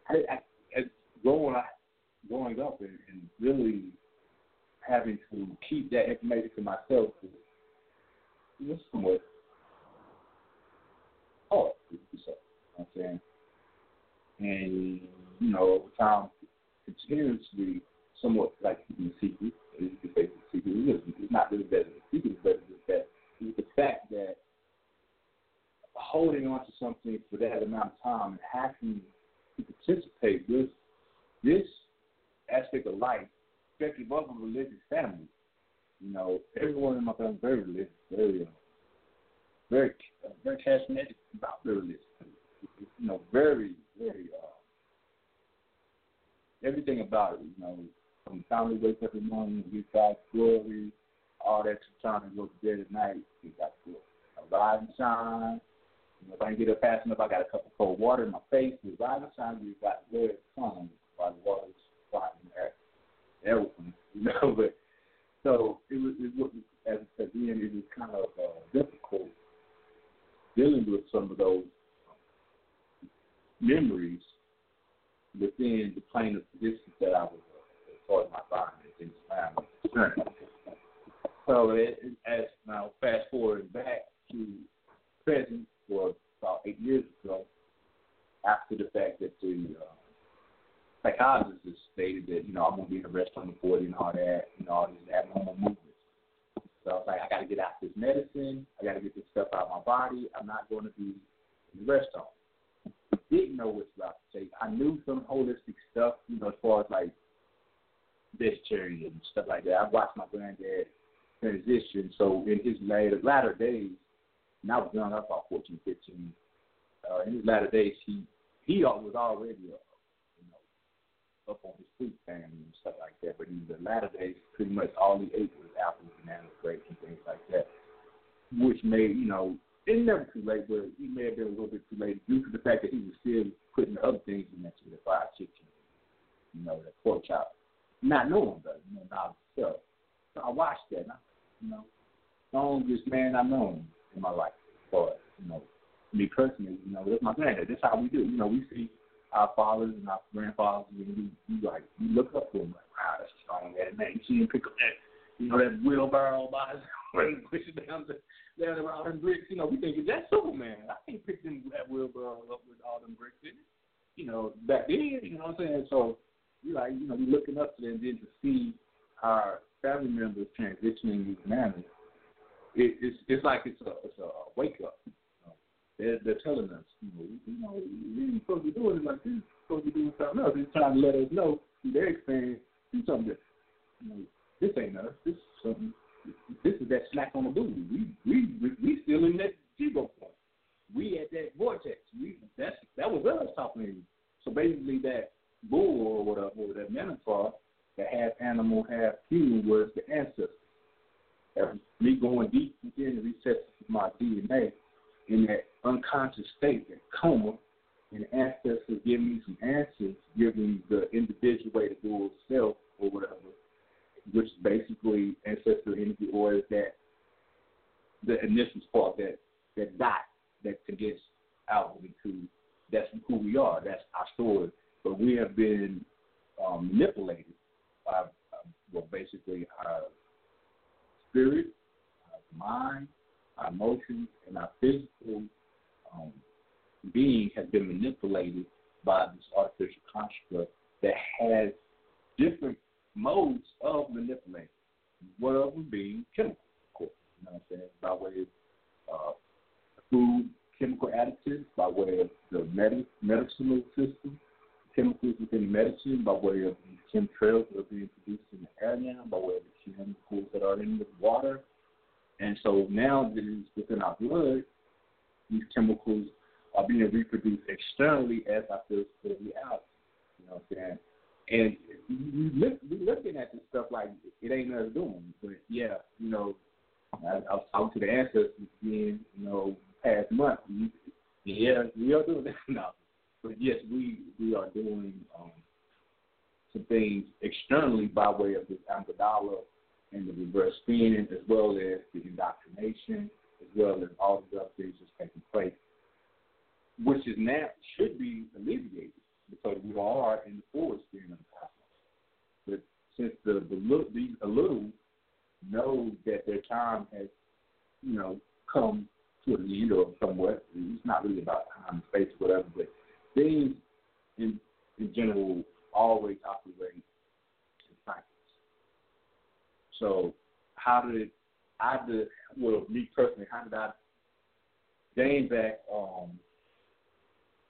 I, I, as growing, growing up and, and really having to keep that information to myself was somewhat do so. You know what I'm saying? And, you know, over time, continuously somewhat like keeping a secret. You a secret. It's not really better than a secret, but it's that it's the fact that holding on to something for that amount of time and having to participate with this aspect of life, especially of a religious family. You know, everyone in my family is very religious, very, uh, very, very charismatic about religion. You know, very, very, uh, everything about it. You know, from the time we wake up in the morning, we got glory, all that time to go to bed at night, we got glory. Rise and shine. You know, if I can get up fast enough, I got a cup of cold water in my face. We rise and shine. We got glory come while the water's flying in there. Everything, you know. But so it was, it was as the end, it was kind of uh, difficult dealing with some of those memories within the plane of existence that I was uh, as far as my body and family So it, it, as now fast forward back to present for about eight years ago, after the fact that the uh, psychologist has stated that you know I'm gonna be in the rest on the 40 and all that, you know all these abnormal movements. So I was like, I got to get out this medicine. I got to get this stuff out of my body. I'm not going to be in the rest. Didn't know what's about to take. I knew some holistic stuff, you know, as far as like vegetarian and stuff like that. I watched my granddad transition. So in his later latter days, and I was I was about 14, 15. Uh, in his latter days, he he was already a, up on his fruit family and stuff like that. But in the latter days, pretty much all he ate was apples, bananas, grapes, and things like that, which made you know it's never too late, but he may have been a little bit too late due to the fact that he was still putting other things in there, the fried chicken, you know, the pork chop, not knowing though, you know, not stuff. So I watched that, and I, you know, longest man I've known in my life. But you know, me personally, you know, that's my granddad. That's how we do. You know, we see our fathers and our grandfathers, and we, we like we look up to them like, wow, that's strong headed man. You see him pick up that, you know, that wheelbarrow by his and push it down the down around them bricks. You know, we think that's Superman. I can't pick them that wheelbarrow up with all them bricks in it. You know, back then, you know what I'm saying? So we like, you know, we looking up to them, then to see our family members transitioning these manners, it, it's it's like it's a it's a wake up. They're they're telling us, you know, you know, you ain't supposed to be doing it like this. You're supposed to be doing something else. They're trying to let us know through their experience, do something different. You know, this ain't us. This is something. This is that slack on the booty. We we we, we still in that zero point. We at that vortex. We that's that was us talking. So basically, that bull or whatever, or that metaphor that half animal, half human was the ancestor. Me going deep within the recesses of my DNA in that unconscious state, that coma, and ancestors giving me some answers, giving the individual way to do itself or whatever, which is basically ancestral energy or is that the initial spark that that dot that condenses outwardly to that's who we are, that's our story. But we have been um, manipulated by, uh, well, basically our spirit, our mind, our emotions, and our physical um, being has been manipulated by this artificial construct that has different modes of manipulating. One of them being chemical, of course. You know what I'm saying? By way of uh, food, chemical additives, by way of the med- medicinal system, chemicals within medicine, by way of the chemtrails that are being produced in the air now, by way of the chemicals that are in the water. And so now that it's within our blood, these chemicals are being reproduced externally as our physical reality. You know what I'm saying? And we look, we looking at this stuff like it ain't us doing. But yeah, you know, I, I was talking to the ancestors again, you know, past month. Yeah, we are doing that now. But yes, we we are doing um, some things externally by way of this amygdala and the reverse spin, as well as the indoctrination, as well as all the other things that's taking place, which is now should be alleviated because we are in the forward spin of the cosmos. But since the the these a little know that their time has, you know, come to an end or somewhat. It's not really about time and space or whatever, but things in in general always operate in cycles. So how did I did well me personally, how did I gain back um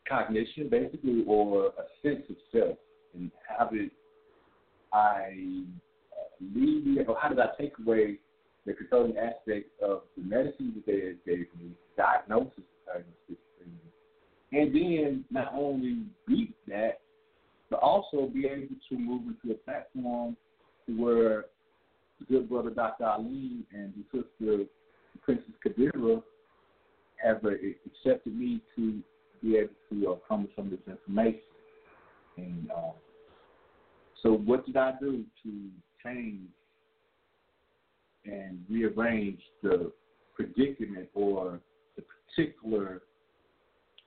cognition basically or a sense of self? And how did I uh, leave or how did I take away the controlling aspect of the medicine that they gave me, diagnosis of and then not only beat that, but also be able to move into a platform where good brother Dr. Ali and the sister Princess Kadira have uh, accepted me to be able to uh, come with some of this information. And uh, so, what did I do to change and rearrange the predicament or the particular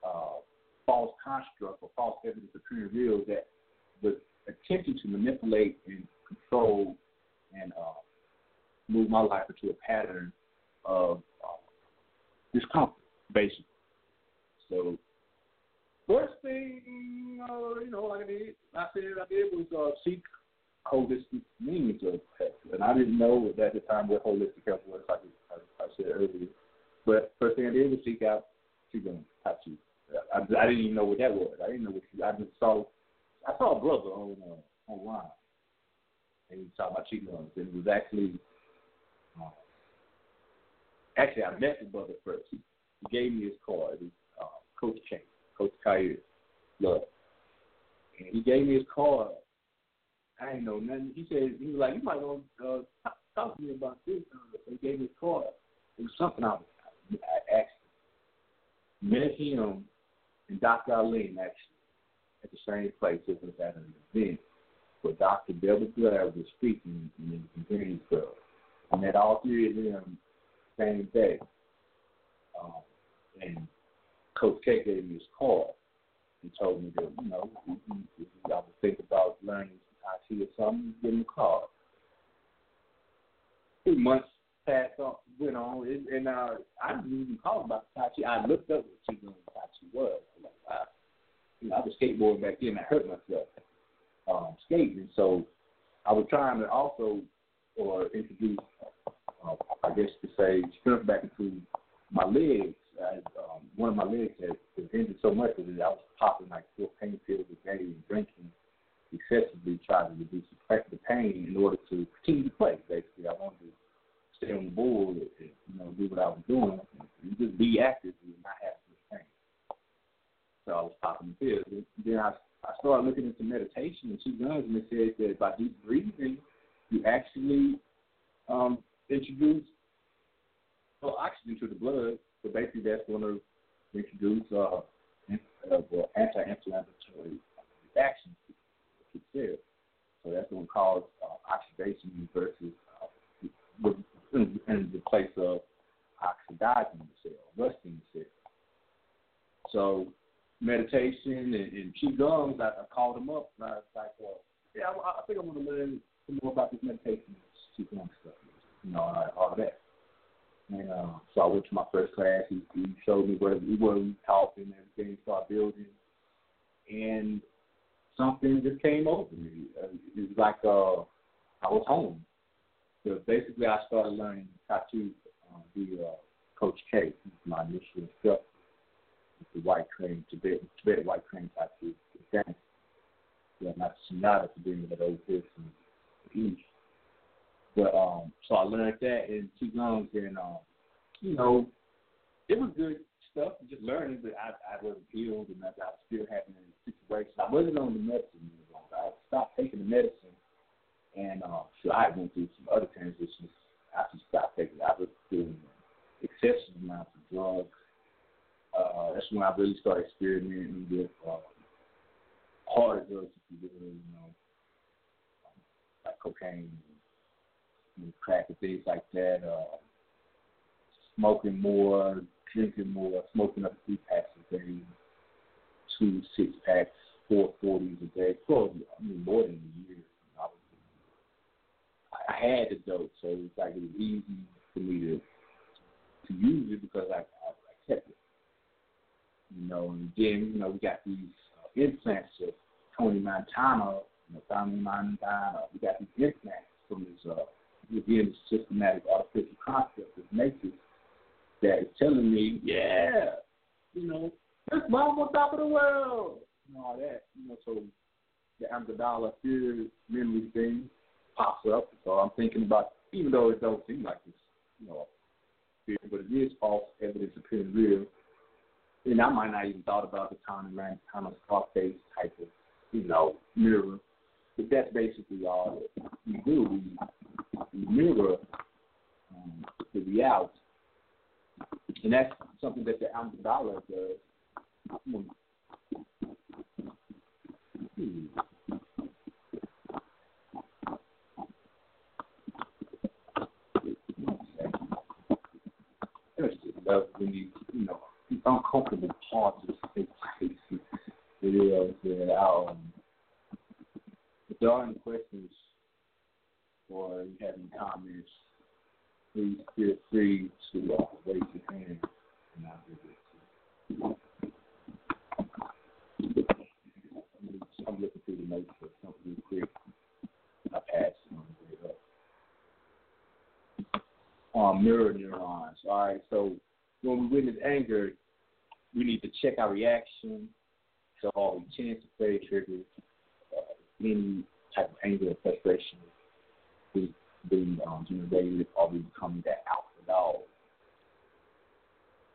uh, false construct or false evidence appearing real that was attempting to manipulate and control and uh, move my life into a pattern of uh, discomfort, basically. So, first thing, uh, you know, like I did, I said I did was uh, seek holistic meanings of health, and I didn't know at the time what holistic health was, like I, I said earlier. But first thing I did was seek out Qigong, Tai Chi. I, I didn't even know what that was. I didn't know what I just saw. I saw a brother on uh, online, and he talked about Qigong. And it was actually uh, actually I met the brother first. He gave me his card. It was uh, Coach K, Coach Kyer, Love. And he gave me his card. I didn't know nothing. He said he was like, you might want to uh, talk, talk to me about this. So he gave me his card. It was something I was I asked him. Met him and Dr. Arlene actually at the same place. It was at an event where Dr. Deborah Blair was speaking in the Community Club. I met all three of them same day. Um, and Coach K gave me his card and told me that, you know, if you ever think about learning IT or something, give him a call. Two months passed on, went on, and, and uh, I didn't even call about Tai Chi. I looked up what Chi was. I was skateboarding back then. I hurt myself um, skating, so I was trying to also or introduce, uh, I guess to say, strength back into my legs. I, um, one of my legs had was injured so much that I was popping like four pain pills a day and drinking excessively, trying to reduce the pain in order to continue to play. Basically, I wanted to stay on the board and you know do what I was doing and just be active and not have this pain. So I was popping the pills. Then I I started looking into meditation and two guns and it said that by deep breathing you actually um, introduce well, oxygen to the blood. So basically that's going to introduce uh, uh, anti-inflammatory reactions to the cell. So that's going to cause uh, oxidation versus uh, in, in the place of oxidizing the cell, rusting the cell. So meditation and, and qigong, I, I called them up. And I was like, well, yeah, I, I think I want to learn some more about this meditation and qigong stuff, you know, all, all that. And uh, so I went to my first class. He, he showed me what we were taught and everything. Started building, and something just came over me. Uh, it was like uh, I was home. So basically, I started learning tattoo uh, via uh, Coach K, my initial instructor, the white crane, Tibet, Tibet white crane tattoo, dance. Yeah, not Sonata for being those hips and east. But um, so I learned that in Qigong, and um, you know, it was good stuff, just learning. But I, I wasn't healed, and I, I was still having situations. I wasn't on the medicine any longer. I stopped taking the medicine and uh, so I went through some other transitions after stopped taking. I was doing excessive amounts of drugs. Uh, that's when I really started experimenting with uh, harder drugs, you know, um, like cocaine, and, crack, and things like that. Uh, smoking more, drinking more, smoking up three packs a day, two six packs, four forties a day, probably I mean more than a year. I had the dope, so it was like it was easy for me to to use it because I, I, I kept it. You know, and then you know we got these uh, implants of Tony Montana, you know, Tony Montana. We got these implants from this uh, again systematic artificial concept of nature that is telling me, yeah, you know, this mom on top of the world, and all that. You know, so the Amygdala fear memory thing pops up. So I'm thinking about, even though it don't seem like it's, you know, fear, but it is false evidence appearing real. And I might not even thought about the Tommy Rank, kind of Scarface type of, you know, mirror. But that's basically all that we do. We, we mirror um, the reality. And that's something that the Amygdala does. Hmm. love when you, you know, uncomfortable parts of the videos that um, if there are any questions or you have any comments, please feel free to uh, raise your hand and I'll give it to you. I'm looking through the notes for something real quick. I passed on the way up. Um, mirror neurons. All right, so when we witness anger, we need to check our reaction. So all we chance to play triggers uh, any type of anger or frustration is being um, generated or we becoming that alpha dog.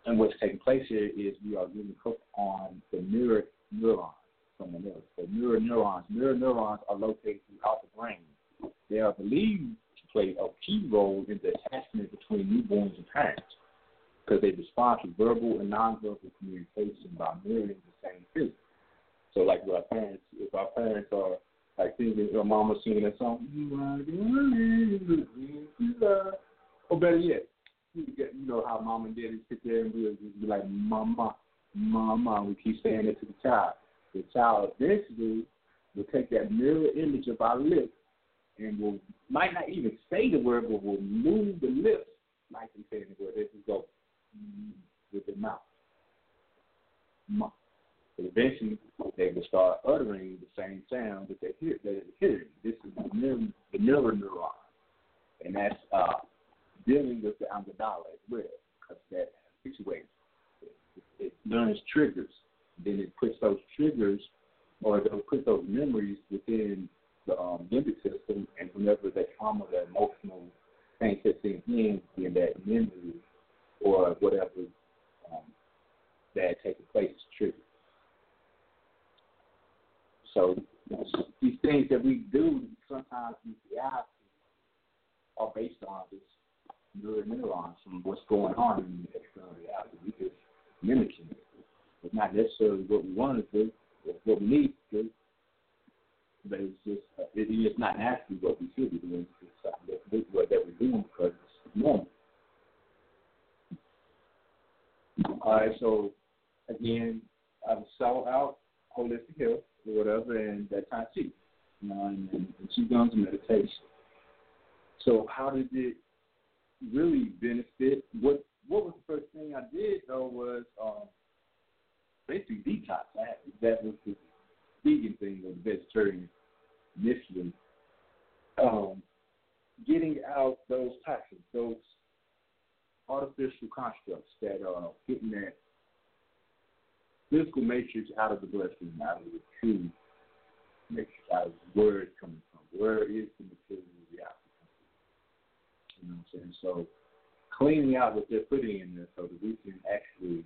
and what's taking place here is we are getting hooked on the mirror neurons from the. So mirror neurons, mirror neurons are located throughout the brain. They are believed to play a key role in the attachment between newborns and parents because they respond to verbal and nonverbal communication by mirroring the same feeling. So, like with our parents, if our parents are like singing, or mama singing a song, you are the or better yet, you know how mom and daddy sit there and be, be like, mama, mama. We keep saying it to the child. The child eventually will take that mirror image of our lips and will might not even say the word, but will move the lips like they say the word. They just go with the mouth. So eventually, they will start uttering the same sound that they hear. That they're hearing. This is the mirror, the mirror neuron, and that's uh, dealing with the amygdala as well, because that situates. It, it learns triggers. Then it puts those triggers, or it puts those memories within the um, limbic system, and whenever that trauma, that emotional thing sets in, in that memory or whatever um, that taking place is true. So these things that we do, sometimes these realities are based on this mirror neurons from what's going on in the external reality. We just mimicking it. It's not necessarily what we want to do, it's what we need to do. But it's just, uh, it, it's not actually what we should be doing. It's something that we're doing because it's normal. All right, so again, I was sell out holistic health or whatever, and that Tai Chi, you know, and, and, and Qigong's meditation. So how did it really benefit? What What was the first thing I did though was um, basically detox. I had, that was the vegan thing or the vegetarian initially. Um, getting out those toxins, those artificial constructs that are getting that physical matrix out of the bloodstream, out of the true matrix, out of where it's coming from. Where is the material reality? You know what I'm saying? So cleaning out what they're putting in there so that we can actually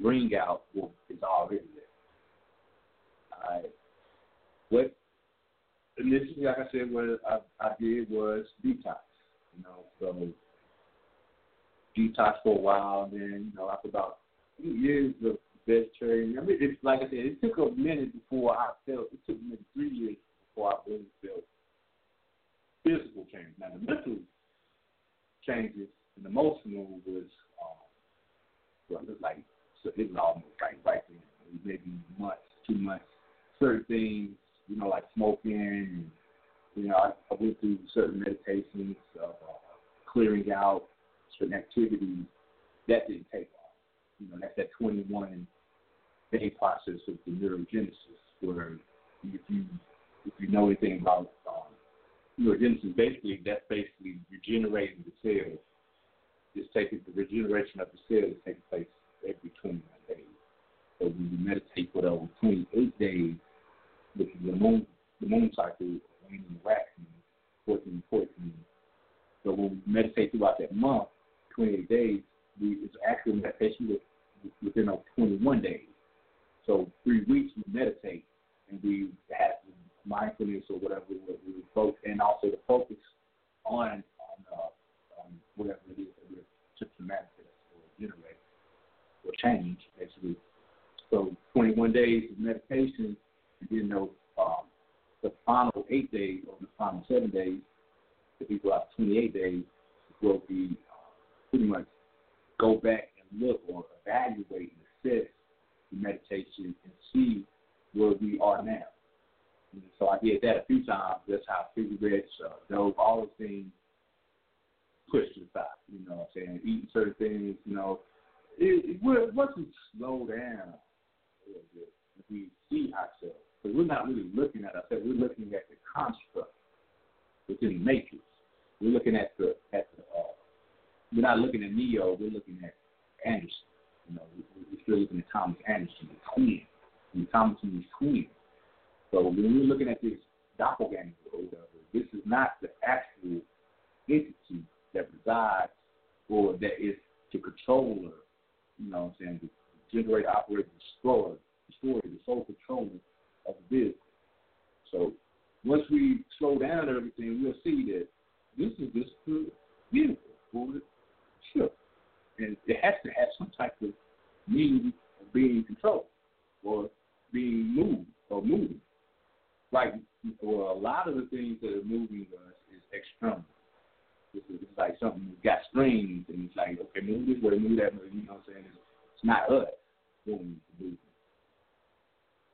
bring out what is already there. All right. What initially, like I said, what I, I did was detox. You know, so detox for a while. Then, you know, after about years of vegetarian, I mean, it's like I said, it took a minute before I felt. It took me three years before I really felt physical change. Now, the mental changes and emotional was, um, well, it was like so it was almost like right then, maybe months, two months. Certain things, you know, like smoking. And, you know, I, I went through certain meditations of uh, clearing out certain activities. That didn't take off. You know, that's that 21 day process of the neurogenesis, where if you if you know anything about um, neurogenesis, basically that's basically regenerating the cells. It's taking the regeneration of the cell is taking place every 21 days. So when you meditate for those 28 days, which is the moon, the moon cycle, waning and waxing, 14 14. So when we meditate throughout that month, 28 days, we, it's actual meditation within those 21 days. So three weeks we meditate and we have mindfulness or whatever we, we focus, and also the focus on on, uh, on whatever it is that we're to manifest or generate or change basically. So 21 days of meditation, and then those um, the final eight days or the final seven days, we go out 28 days, will be pretty much go back and look or evaluate and assess the meditation and see where we are now. And so I did that a few times. That's how cigarettes, uh, dope, all those things pushed to the side. You know what I'm saying? Eating certain things, you know. It, it, once we slow down a little bit, we see ourselves, because we're not really looking at ourselves, we're looking at the construct within the matrix. We're looking at the at the. Uh, we're not looking at Neo. We're looking at Anderson. You know, we're still looking at Thomas Anderson, the twin. And Thomas and his twin. So when we're looking at this doppelganger or whatever, this is not the actual entity that resides or that is to control her, you know what I'm saying, the generator operator, destroyer, destroyer, the sole controller of the vehicle. So once we slow down everything, we'll see that this is just a vehicle for the ship. And it has to have some type of means of being controlled or being moved or moving. Like, well, a lot of the things that are moving us is external. It's, it's like something that's got strings, and it's like, okay, move this way, move that way. You know what I'm saying? It's, it's not us doing the movement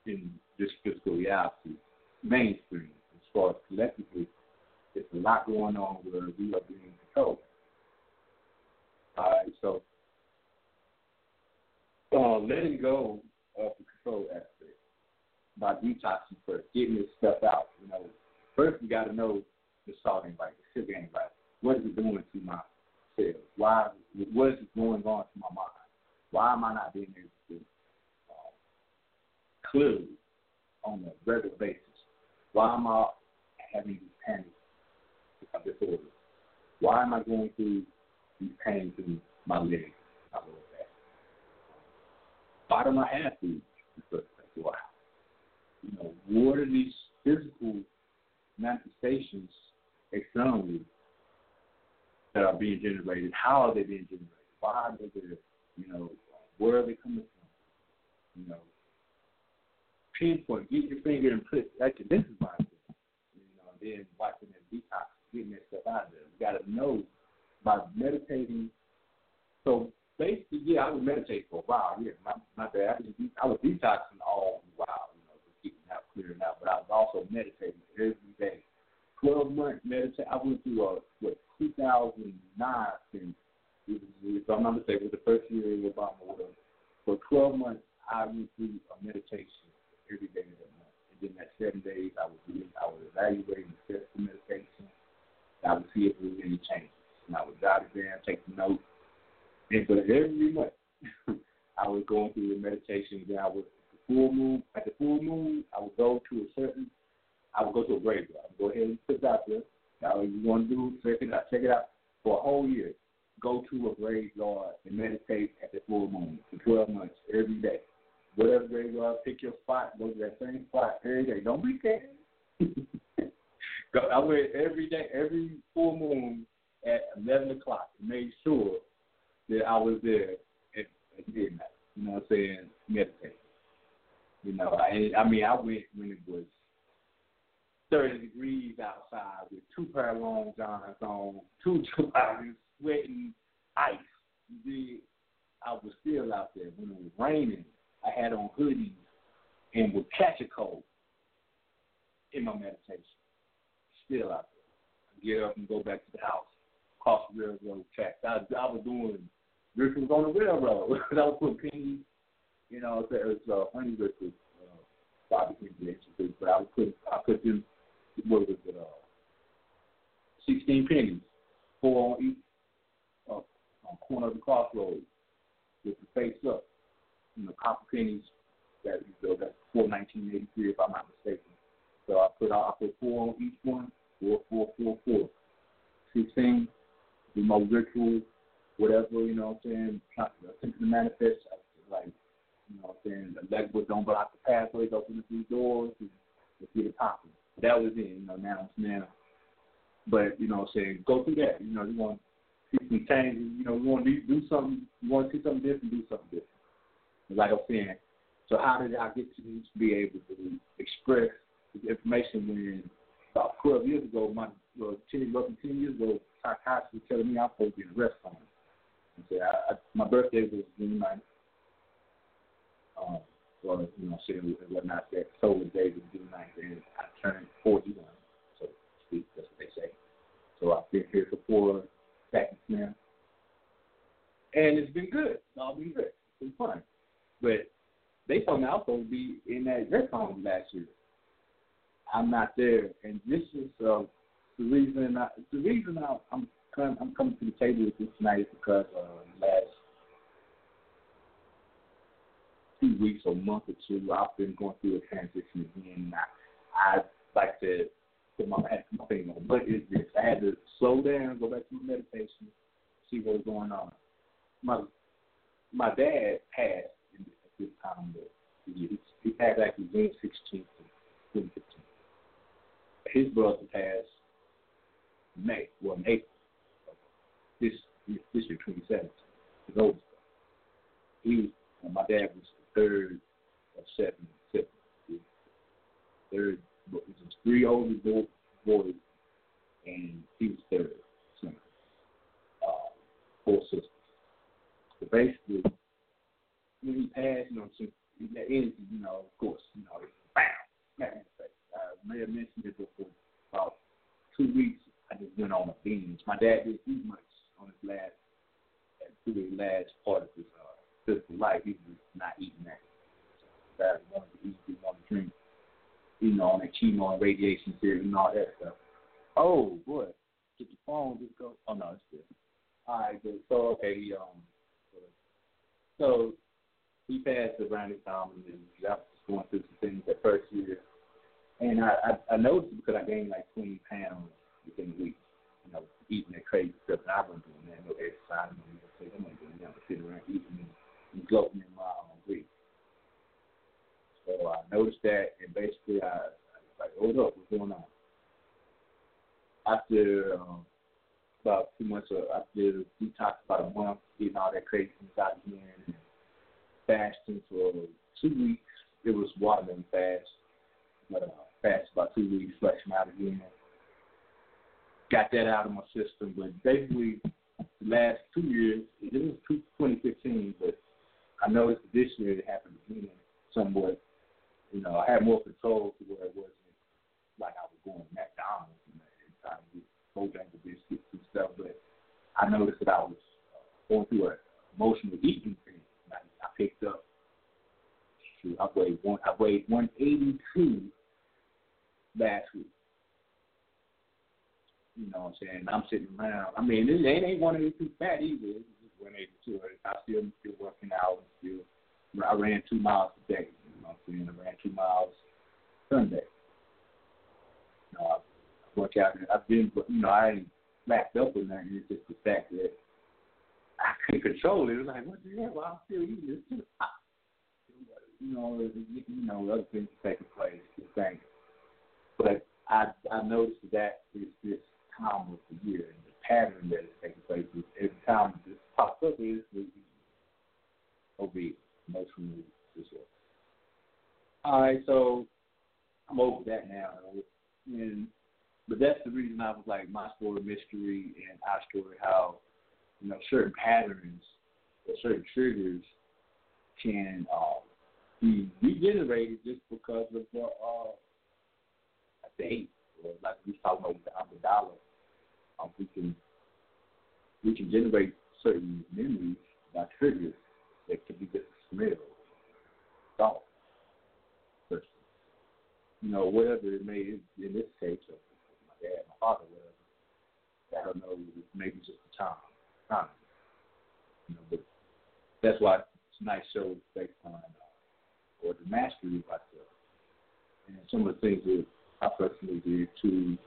in this physical reality, mainstream. As far as collectively, there's a lot going on where we are being controlled. Right, so uh, letting go of the control aspect by detoxing first, getting this stuff out. You know, first we got to know the salt ain't the sugar ain't. What is it doing to my cells? Why? What is going on to my mind? Why am I not being able to uh, clearly on a regular basis? Why am I having these panic disorders? Why am I going through these pains in my legs, my lower back? Why I have these? Why? You know, what are these physical manifestations externally that are being generated? How are they being generated? Why are they? You know, where are they coming from? You know, pinpoint, get your finger and put, actually, this is my thing. You know, then watching that detox, getting that stuff out there. You got to know by meditating. So basically, yeah, I would meditate for a while. Yeah, my, my bad. I was, I was detoxing all the while, you know, just getting out, clearing out. But I was also meditating every day. 12 months meditate. I went through a, what, 2009 and if I'm not mistaken, was the first year in Obama. Whatever. For 12 months, I went through a meditation every day of that month. And then that seven days, I was doing, I was evaluating the steps of meditation. I would see if there was any changes. And I would jot it down, take the notes. And but every month, I was going through the meditation. Then I would, the full moon, at the full moon, I would go to a certain, I would go to a graveyard. I would go ahead and put it out there. Now, you want to do, check it out, check it out for a whole year go to a graveyard and meditate at the full moon for 12 months every day. Whatever graveyard, pick your spot, go to that same spot every day. Don't be scared. I went every day, every full moon at 11 o'clock and made sure that I was there at, at midnight. You know what I'm saying? Meditate. You know, I, I mean, I went when it was 30 degrees outside with two pair of long johns on, two joggers, sweating ice. I was still out there. When it was raining, I had on hoodies and would catch a cold in my meditation. Still out there. Get up and go back to the house. Cross the railroad tracks. I, I was doing rituals on the railroad. I was putting pennies, you know, it was uh, honey rituals, uh, Bobby Kennedy, but I was putting, I put them, what was it, uh, 16 pennies, four on each uh, on corner of the crossroads with the face up. You know, copper pennies that you know, that's before 1983, if I'm not mistaken. So I put I put four on each one, four, four, four, four. Sixteen, do my ritual, whatever you know. what I'm saying, attempting to manifest. Like you know, what I'm saying the leg don't block the pathways, open the doors, and let's get it popping. That was it. You know, now it's now. But you know, what I'm saying go through that. You know, you want to see some changes. You know, we want to do something. You want to see something different, do something different. Like I'm saying, so how did I get to be able to express the information when about 12 years ago, my well, 10, roughly 10 years ago, psychiatrist telling me I'm supposed to be in a rest home. And say, I, I, my birthday was June 9th. Um, you know, saying whatnot, that solar day was June 9th, and I turned 41, so to speak. That's what they say. So I've been here for four seconds now. And it's been good. It's all been good. It's been fun. But they told me I was supposed to be in that rest home last year. I'm not there, and this is uh, the reason. I, the reason I, I'm coming, I'm coming to the table with this tonight is because uh, last two weeks or month or two, I've been going through a transition again. I, I like to put my, my finger on what is this. I had to slow down, go back to my meditation, see what's going on. my my dad passed in, at this time. But he, he passed actually June sixteenth, twenty fifteen. His brother passed May, well in April. This this year, twenty seventeen. His oldest. He was uh, my dad was the third of seven siblings. Third, but it was three older boy, boys, and he was third son. Uh, four sisters. But basically, when he passed, you know, so that energy, you know, of course, you know, bam, smack. I may have mentioned it before. About two weeks, I just went on a binge. My dad didn't eat much on his last, through his last part of his uh, physical life. He was not eating that. So dad wanted to eat, he wanted to drink, you know, on that chemo and radiation therapy and all that stuff. Oh boy, get the phone, just go. Oh no, it's good. All right, good. So okay, he, um, so he passed around this time, and then I was going through some things that first year, and I, I I noticed because I gained like 20 pounds within a week, you know, eating that crazy stuff, and I wasn't doing that, no exercise, no say I'm not doing that, sitting around eating and, and gloating in my own grief. So I noticed that, and basically I, I was like, hold up, what's going on? After um, about two months, uh, after detox about a month, getting all that craziness out again, and fasting for two weeks. It was watermelon fast, but uh, fast about two weeks, flushing out again. Got that out of my system, but basically the last two years, it was 2015, but I noticed this year it happened again somewhat. You know, I had more control to where it wasn't like I was going McDonald's and, trying to get Bojangles biscuits and stuff, but I noticed that I was uh, going through an emotional eating thing. I, I picked up. I weighed one. I weighed one eighty two last week. You know what I'm saying? I'm sitting around. I mean, it ain't, ain't one eighty two fat either. It's just one eighty two. I still still working out still. I ran two miles a day. You know what I'm saying? I ran two miles Sunday. You know, I work out. I've been, you know, I ain't backed up with nothing. It's just the fact that I couldn't control it. It was like, what the hell? Well, I'm still eating this. Too. You know, you know, other things taking place. Just things. But I I noticed that is this time of the year and the pattern that is taking place is every time this pops up is obese, emotional disorder. All right, so I'm over that now, and but that's the reason I was like my story mystery and our story how you know certain patterns or certain triggers can uh, be regenerated just because of the uh, date or like we talking about with the amygdala. Um, we can we can generate certain memories by triggers that could be just a smell, thought, person, you know, whatever it may in this case, or my dad, my father, whatever. I don't know, maybe just the time, time. You know, but that's why tonight's show is based on uh, or the mastery of myself, and some of the things that I personally did to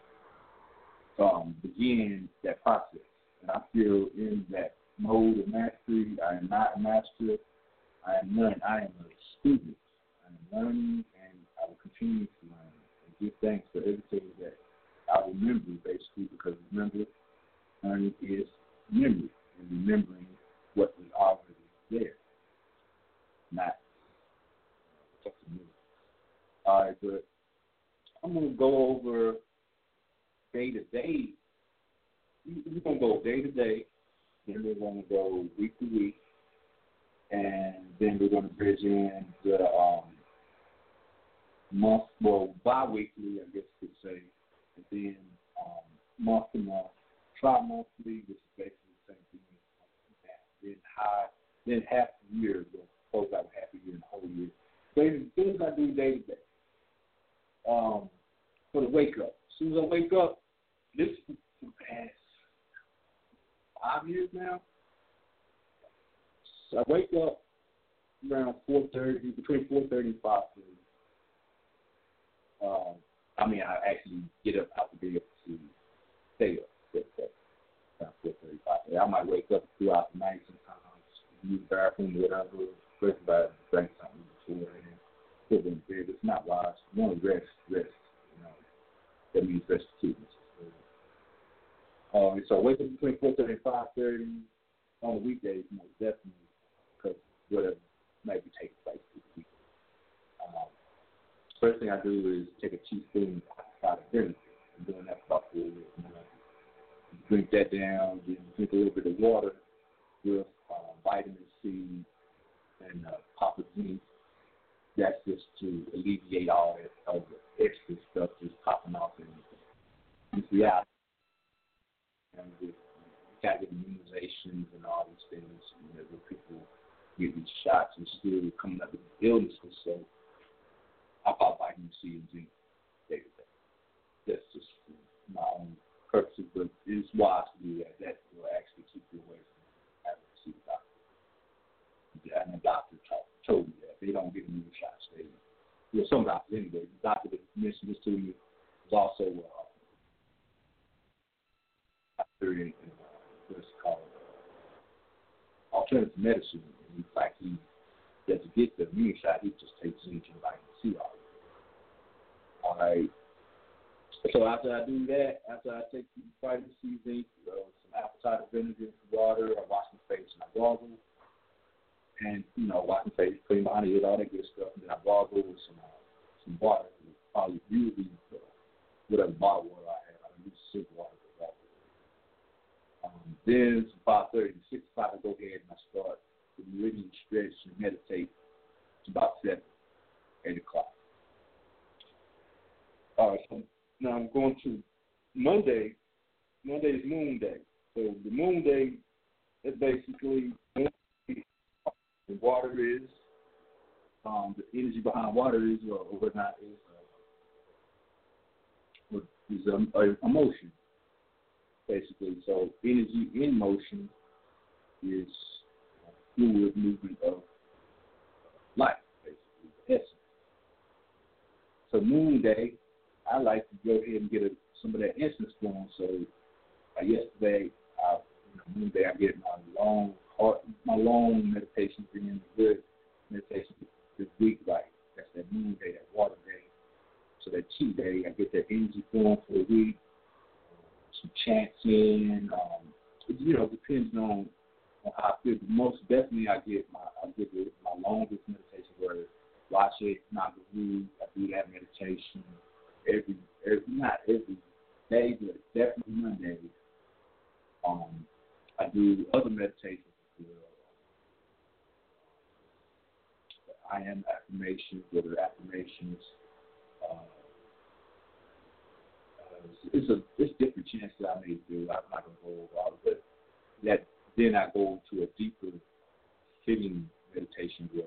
um, begin that process. And I feel in that mode of mastery. I am not a master. I am none. I am a student. I am learning, and I will continue to learn and give thanks for everything that I remember, basically, because remember, learning is memory and remembering what was already there, not right, but I'm going to go over day to day. We're to go day to day, then we're to go week to week, and then we're to bridge in the um, month, well, bi weekly, I guess you could say, and then um, month to month, tri monthly, which is basically the same thing. Then high, then half the year, we'll close out half a year and whole year. As soon as I do day to day, um, for the wake up. As soon as I wake up, this past five years now. So I wake up around four thirty, between four thirty and five thirty. Um, I mean, I actually get up out the bed to stay up. Stay up. I might wake up throughout the night sometimes. use the bathroom, whatever, especially if I drank something before and put in bed. It's not wise. You want to rest, rest. You know, that means restitution. Um, so wake up between four thirty and five thirty on the weekdays, most definitely, because whatever might be taking place this week. Um, first thing I do is take a teaspoon out of dinner. I'm doing that for about four years. You know, drink that down, then drink a little bit of water with uh, vitamin C and uh, Papa zinc. That's just to alleviate all that all the extra stuff just popping off in this reality. And with got immunizations and all these things, you know, where people get these shots and still coming up with illnesses. So I pop vitamin C and zinc day to day. That's just my own purposes, but it's wise to do that. That will actually keep you away from having to see the doctor. Yeah, and the doctor told, me that. They don't give me the shots. They, well, some doctors anyway. The doctor that mentioned this to me was also uh, doctor in, in uh, what's called alternative medicine. And in fact, he to get the immune shot, he just takes and vitamin C all All right. So after I do that, after I take vitamin C, zinc, uh, some apple cider vinegar, water, I wash my face and I gargle. And, you know, wash my face, clean my ears, all that good stuff. And then I gargle with some, uh, some water. Probably usually uh, whatever bottle water I have. I use super water. Then it's 5.30 to 6 o'clock, I go ahead and I start the meridian stretch and meditate. It's about 7, 8 o'clock. All right, so now I'm going to Monday. Monday is Moon Day. So the Moon Day is basically the water is, um, the energy behind water is, or, or whatnot is, uh, is um, a, emotion, basically. So energy in motion is fluid movement of life, basically, essence. So Moon Day I like to go ahead and get a, some of that incense going. So uh, yesterday, I, you know, Monday, I get my long, hard, my long meditation being good meditation this week. Like that's that moon day, that water day. So that chi day, I get that energy going for the week. Some chanting. Um, you know, depends on, on how I feel. But most definitely, I get my I get my longest meditation where watch it, not the I do that meditation every, every not every day, but definitely Monday. Um, I do other meditations as well. I am affirmations, whether affirmations. Uh, uh, it's a it's different that I may do. I'm not gonna go over all of it. That then I go into a deeper sitting meditation where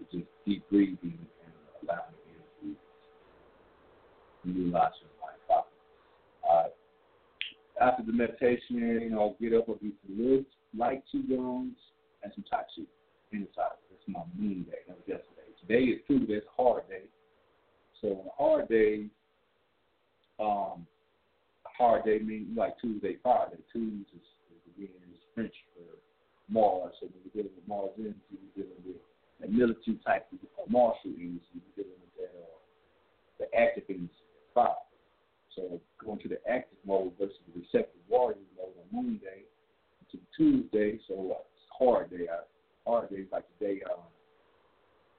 it's just deep breathing and allowing utilize your mind Uh, after the meditation, you know, I'll get up, I'll do some light, light qigong and some tai chi inside. That's my moon day. That was yesterday. Today is Tuesday. It's a hard day. So on a hard day, um, hard day means like Tuesday, Friday. Tuesday is, is again is French for Mars. So when we're dealing with Mars energy, we're dealing with that military type of martial energy. We're dealing with that uh, the active energy five. So going to the active mode versus the receptive warrior mode on Moon Day to Tuesday. So uh, it's hard day. I, hard day like the day um,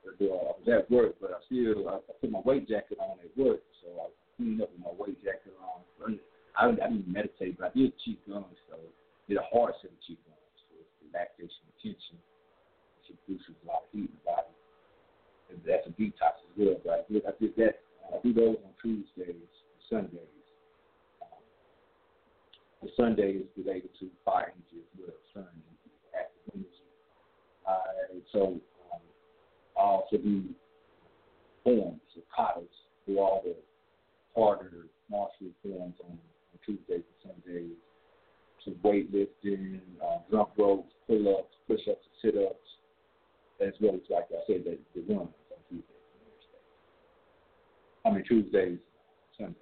I was at work, but I still I, I put my weight jacket on at work. So I cleaned up with my weight jacket on. I, I didn't meditate, but I did qigongs. So did a hard set of qigongs. So it's relaxation and tension. It produces a lot of heat in the body. And that's a detox as well. But I did, I did that I do those on Tuesdays and Sundays. Um, the Sunday is related to fire energy as well, sun energy, active energy. Uh, so um, I also do forms or katas, do all the harder martial forms on Tuesdays and Sundays. Some weightlifting, uh, jump ropes, pull-ups, push-ups, sit-ups, as well as, like I said, the, the runs. I mean Tuesdays, Sunday,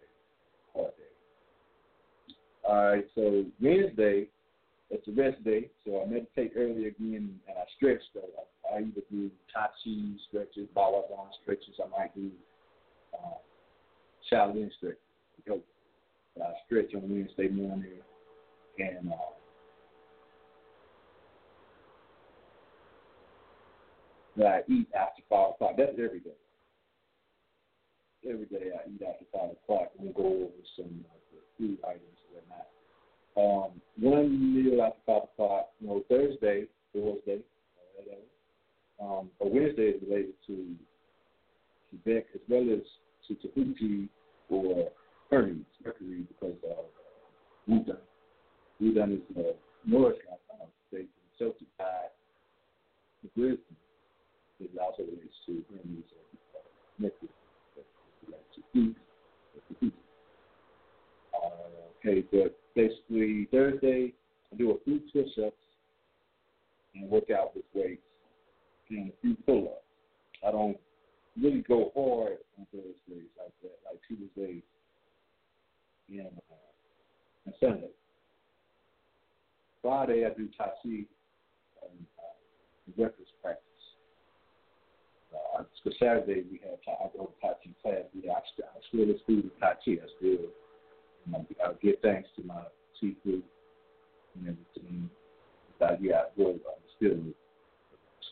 hard day. All right, so Wednesday, that's it's a rest day, so I meditate early again and I stretch. Though I, I either do Tai Chi stretches, Bawa Zone stretches. I might do uh, Shaolin stretches, yoga. I stretch on Wednesday morning, and uh, that I eat after five o'clock. That's every day. Every day I eat after five o'clock. We'll go over some of the food items and whatnot. Um, one meal after five o'clock. You know, Thursday, Thursday, uh, whatever. Um, but Wednesday is related to Quebec as well as to Tahuti or Hermes, Mercury, because of Wudan. Wudan is the North uh, state, Celtic tide, the wisdom. It also relates to Hermes and uh, Mercury. Like to eat, to eat. Uh, okay, but basically Thursday I do a few push-ups and work out with weights and a few pull-ups. I don't really go hard on Thursdays like that, like Tuesdays and, uh, and Sunday. Friday I do Tai Chi and uh, breakfast practice. Uh, so Saturday we have I go to Tai Chi class. Yeah, I, I still student of Tai Chi. I still you I give thanks to my sifu and everything. But yeah, I go. I'm still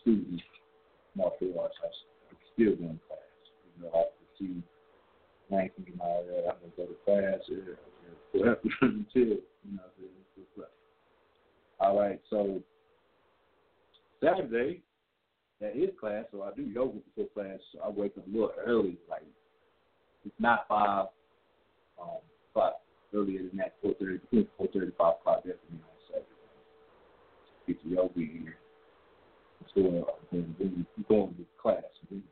student martial arts. I'm still going to class. You know, I see ranking and all that. I'm gonna go to class yeah, forever until you know. the- All right, so Saturday that is class, so I do yoga before class. So I wake up a little early, like it's not five, um, but earlier than that, four thirty, between four thirty five o'clock definitely on Saturday. Get the yoga in. So uh, then, then you go into class. Then,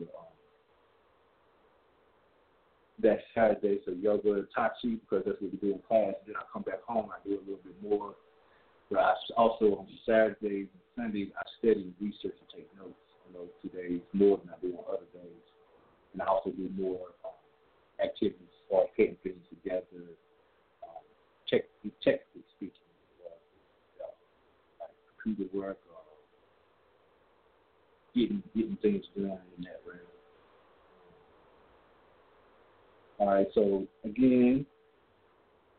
uh, that Saturday, so yoga, Tai Chi, because that's what we do in class. Then I come back home, I do a little bit more. But I also on Saturday, Sunday, I study, research, and take notes. You know, two days more than I do on other days. And I also do more um, activities, or putting things together, um, check, technically speaking, uh, uh, like computer work or getting getting things done in that realm. All right, so again,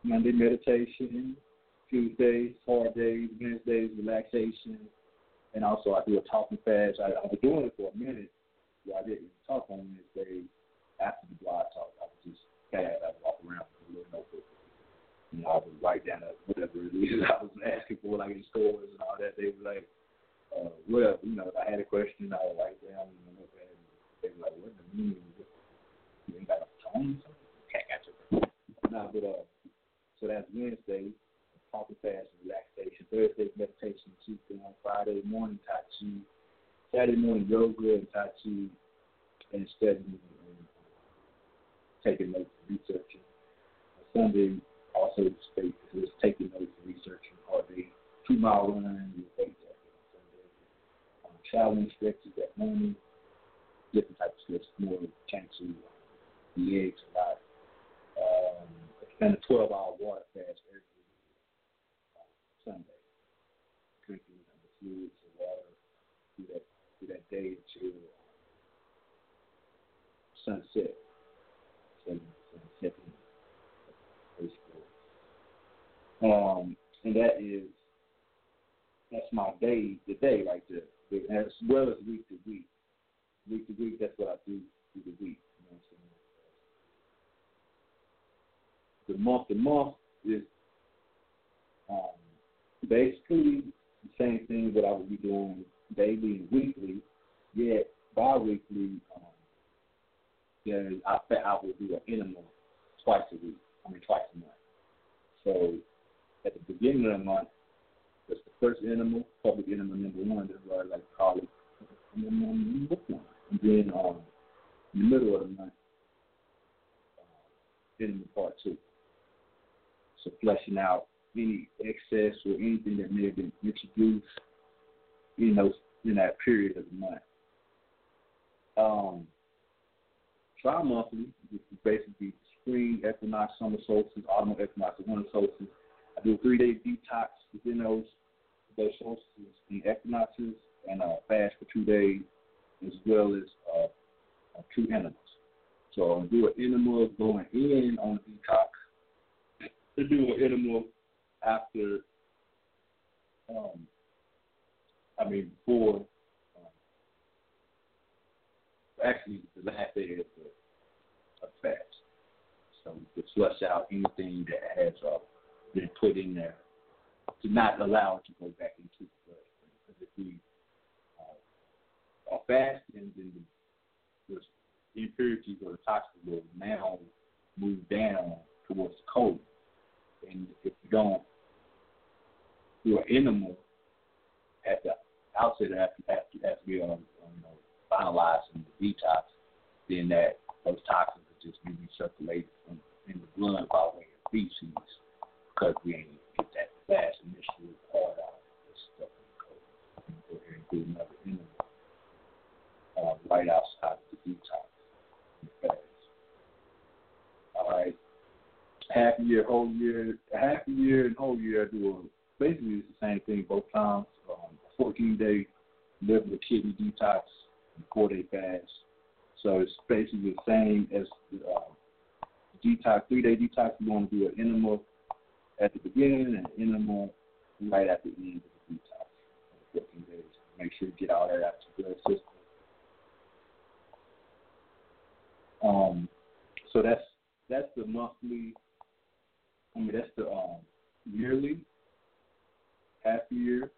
Monday meditation, Tuesdays hard days, Wednesdays relaxation, and also I do a talking fast. I, I was doing it for a minute. Where I didn't talk on Wednesdays after the blog talk. I would just fast. I would walk around with a little notebook. You know, I would write down whatever it is I was asking for, like in stores and all that. They were like, uh, whatever. You know, if I had a question, I would write down and. They were like, what the meaning? You ain't got something? Okay, gotcha. Nah, but uh, so that's Wednesday, talking fast and relaxation. Thursday meditation, Tuesday on Friday morning Tai Chi, Saturday morning yoga and Tai Chi, and studying and taking notes, researching. Sunday also state is taking notes and researching all day. Two mile run with weight on Sunday. Um, showering stretches that morning, different types of stretches, more trying to legs a lot. Um, spend a 12 hour water fast every Sunday. Drinking the fluids and water through that, through that day until sunset. Sun, sunsetting, basically. Um, and that is, that's my day to day, like the, the, as well as week to week. Week to week, that's what I do through the week. You know what I'm saying? The month to month is um, basically the same thing that I would be doing daily and weekly, yet bi-weekly, um, there I I would do an interval twice a week. I mean twice a month. So at the beginning of the month, that's the first interval, public interval number one. That's what I like to call it. Interval number one. And then um, in the middle of the month, uh, interval part two. So fleshing out any excess or anything that may have been introduced, you know, in that period of the month. Um, tri-monthly, which is basically spring equinox, summer solstice, autumn equinox, and winter solstice. I do a three day detox within those those solstices and equinoxes, and uh, fast for two days, as well as uh, uh, two animals. So I'll do an enema going in on the detox. To do an enema after, um, I mean before, um, actually the last day of the fast. So to flush out anything that has uh, been put in there to not allow it to go back into the bloodstream. Because if we uh, are fasting, then the, the impurities or the toxins will now move down towards the cold. And if we don't do an enema at the outset after after, after we are um, you know, finalizing the detox, then that those toxins will just be recirculated from in the blood by way of feces because we ain't get that fast initial part out this stuff in the cold. And do another enema uh, right outside of the detox. All right. Half year, whole year, half a year and whole year I do a, basically it's the same thing both times. Um, 14 day liver and kidney detox four day fast. So it's basically the same as the um, detox, three day detox. You want to do an enema at the beginning and an enema right at the end of the detox. 14 days. Make sure you get all that out your blood system. Um, so that's that's the monthly. I mean that's the um, yearly, half year,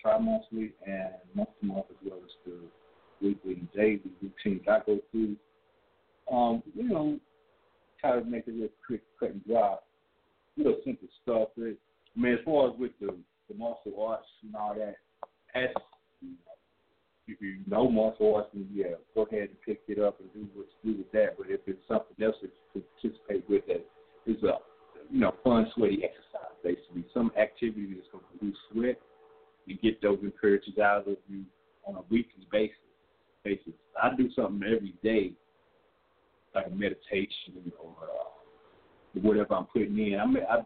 tri-monthly, and month to month as well as the weekly and daily routines I go through. Um, you know, try to make it real quick, cut and dry. Real simple stuff. But, I mean, as far as with the, the martial arts and all that, as you know, if you know martial arts, then yeah, go ahead and pick it up and do what you do with that. But if it's something else that you participate with that is a you know fun, sweaty exercise, basically some activity that's going to produce sweat and get those impurities out of you on a weekly basis. Basis. I do something every day, like a meditation or uh, whatever I'm putting in. I mean, I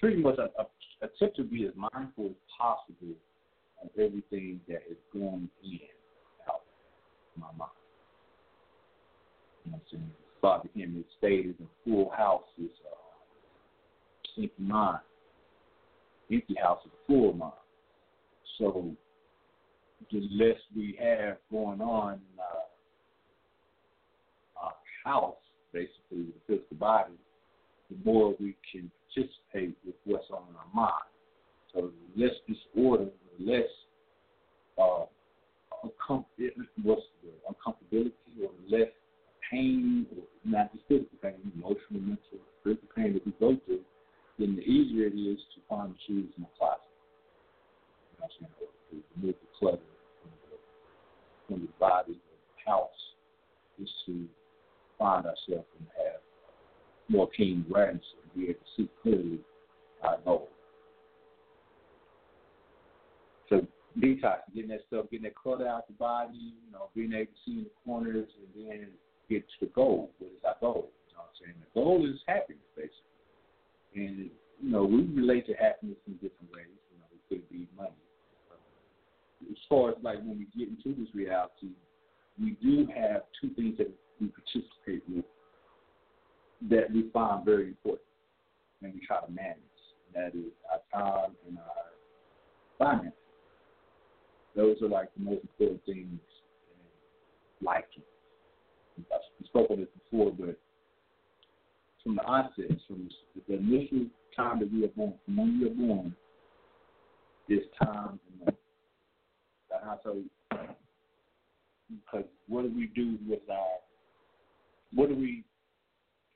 pretty much I, I attempt to be as mindful as possible of everything that is going in out of my mind. You know what I'm saying? Bobby Hemmitt stated in Full House is uh, empty mind. Empty house is a full mind. So the less we have going on in our, our house, basically, the physical body, the more we can participate with what's on our mind. So the less disorder, the less uh, uncom- what's the uncomfortability or the less pain, not just physical pain, emotional, mental, physical pain that we go through, then the easier it is to find the shoes in the closet. You know what I'm saying? To remove the clutter from the, from the body, the house, is to find ourselves and have more keen awareness and be able to see clearly our goal. So detox, getting that stuff, getting that clutter out the body, you know, being able to see in the corners and then get to the goal. What is our goal? You know what I'm saying? The goal is happiness, basically. And, you know, we relate to happiness in different ways. You know, it could be money. As far as like when we get into this reality, we do have two things that we participate with that we find very important and we try to manage. That is our time and our finances. Those are like the most important things in life. We spoke on this before, but from the onset, from the initial time that we are born, from when we are born, this time and I tell you, because what do we do with our, what do we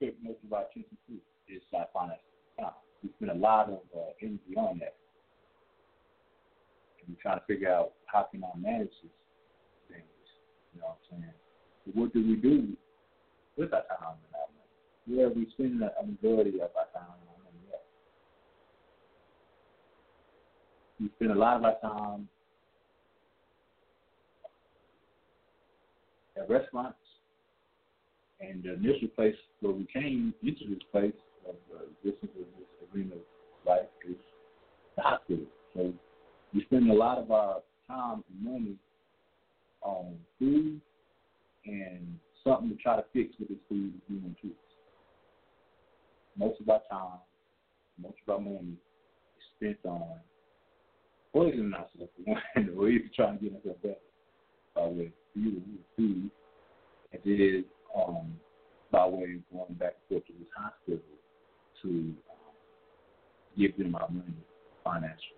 put most of our attention to? Is our finance time. We spend a lot of uh, energy on that. And we're trying to figure out how can I manage these things. You know what I'm saying? What do we do with our time and our money? Are we spending a majority of our time and our money at? We spend a lot of our time at restaurants. And the initial place where we came into this place, of the existence of this arena of life is the hospital. So we spend a lot of our time and money on food and something to try to fix with this food is human truths. Most of our time, most of our money is spent on poisoning ourselves one, or even trying to get ourselves better by way of food, food, and then um, by way of going back and forth to this hospital to um, give them our money, financial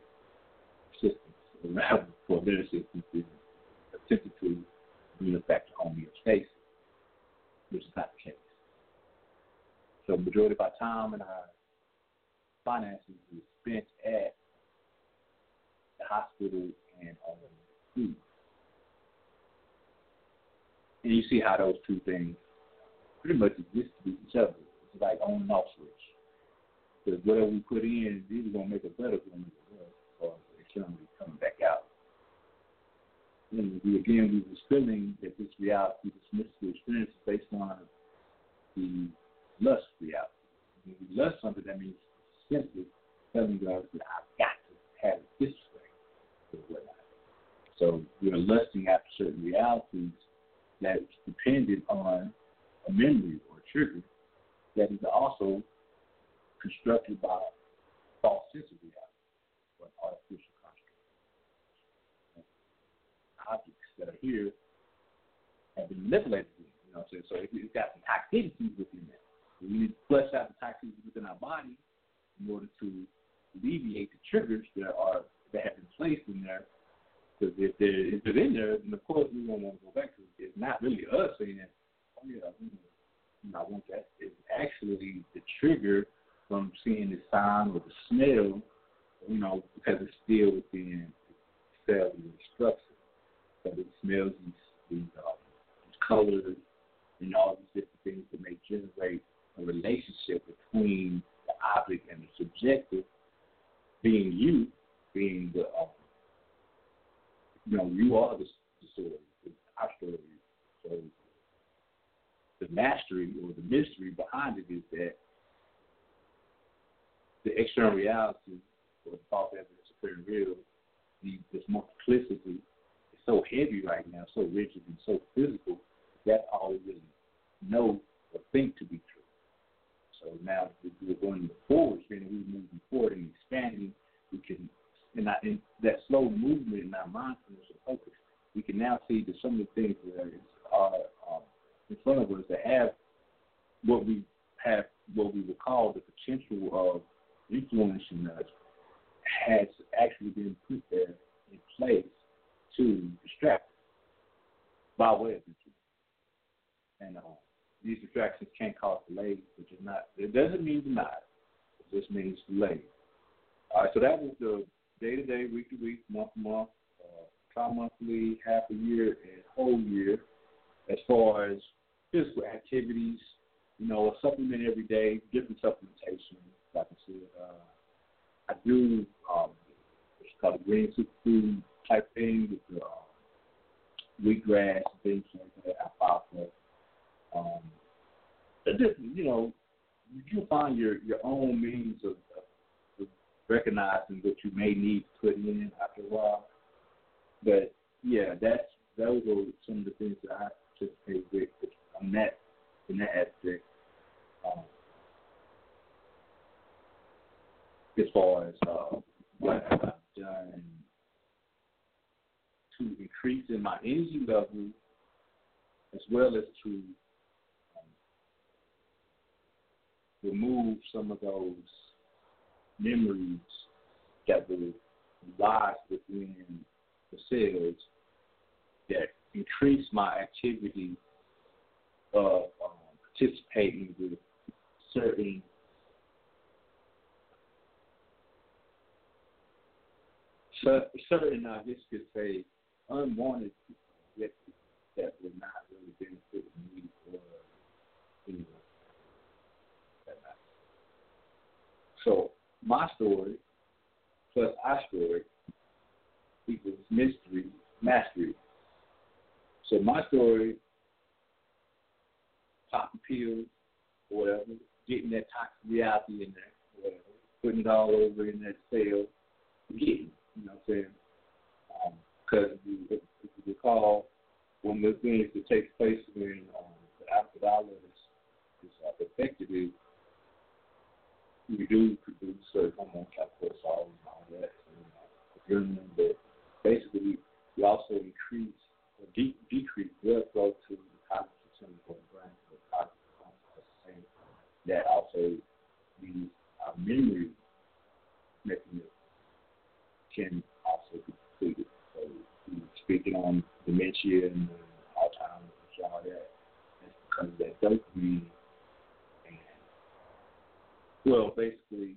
assistance, for their assistance in attempting to bring us back to homeostasis, which is not the case. So the majority of our time and our finances is spent at the hospital and on food. And you see how those two things pretty much exist to each other. It's like on and off switch. Because whatever we put in is either going to make it better going or it's going to be coming back out. And we, again, we were feeling that this reality, this mystical experience is based on the lust reality. When we lust something, that means simply telling us that I've got to have it this way or whatnot. So we're lusting after certain realities that's dependent on a memory or a trigger that is also constructed by false sense of reality or artificial construct. Objects that are here have been manipulated, you know what I'm saying? So it, it's got some toxicity within that. We need to flush out the toxicity within our body in order to alleviate the triggers that are that have been placed in there. Because if they're if they're in there, then of course we won't want to go back to. It's not really us saying, "Oh yeah, you know, I want that." It's actually the trigger from seeing the sound or the smell, you know, because it's still within the cellular structure. So it smells these these, colors and all these different things that may generate a relationship between the object and the subjective, being you, being the, um, you know, you are the, the story, our story. So the mastery or the mystery behind it is that the external reality or the false evidence very real, the, this multiplicity so heavy right now, so rigid and so physical, that's all we really know or think to be true. So now if we're going forward, and we're moving forward and expanding, we can, in, that, in that slow movement in our mindfulness and focus, we can now see that some of the things that are um, in front of us that have what we have, what we would call the potential of influencing us, has actually been put there in place to distract by way of influence. And uh, these distractions can cause delays, which is not, it doesn't mean denied. It just means delay. All right, so that was the day to day, week to week, month to month, uh, tri monthly, half a year, and whole year as far as physical activities, you know, a supplement every day, different supplementation. Like I said, uh, I do um, it's called a green superfood type thing with the um, wheatgrass, things like that, alfalfa. Um, different, you know, you find your your own means of, of, recognizing what you may need to put in after a while. But yeah, that's those are some of the things that I participate with on that in that aspect. Um, as far as uh, what have done to increase in my energy level, as well as to um, remove some of those memories that were lodged within the cells that increase my activity of um, participating with certain certain I guess you could say unwanted that that would not really benefit me or anyone. So my story plus our story equals mystery mastery. So my story, popping pills or whatever, getting that toxic reality in there, whatever, putting it all over in that cell, getting, you know what I'm saying? Because if, if you recall, of the things that takes place when um, the alpha is, is uh, affected is we do produce certain hormones like cortisol and all that, and uh, but basically we also increase or de- decrease blood flow to the cognitive center of the brain, the cognitive function. That also means our memory mechanism can also be depleted. Speaking on dementia and Alzheimer's and all that. That's because of that dopamine well, basically,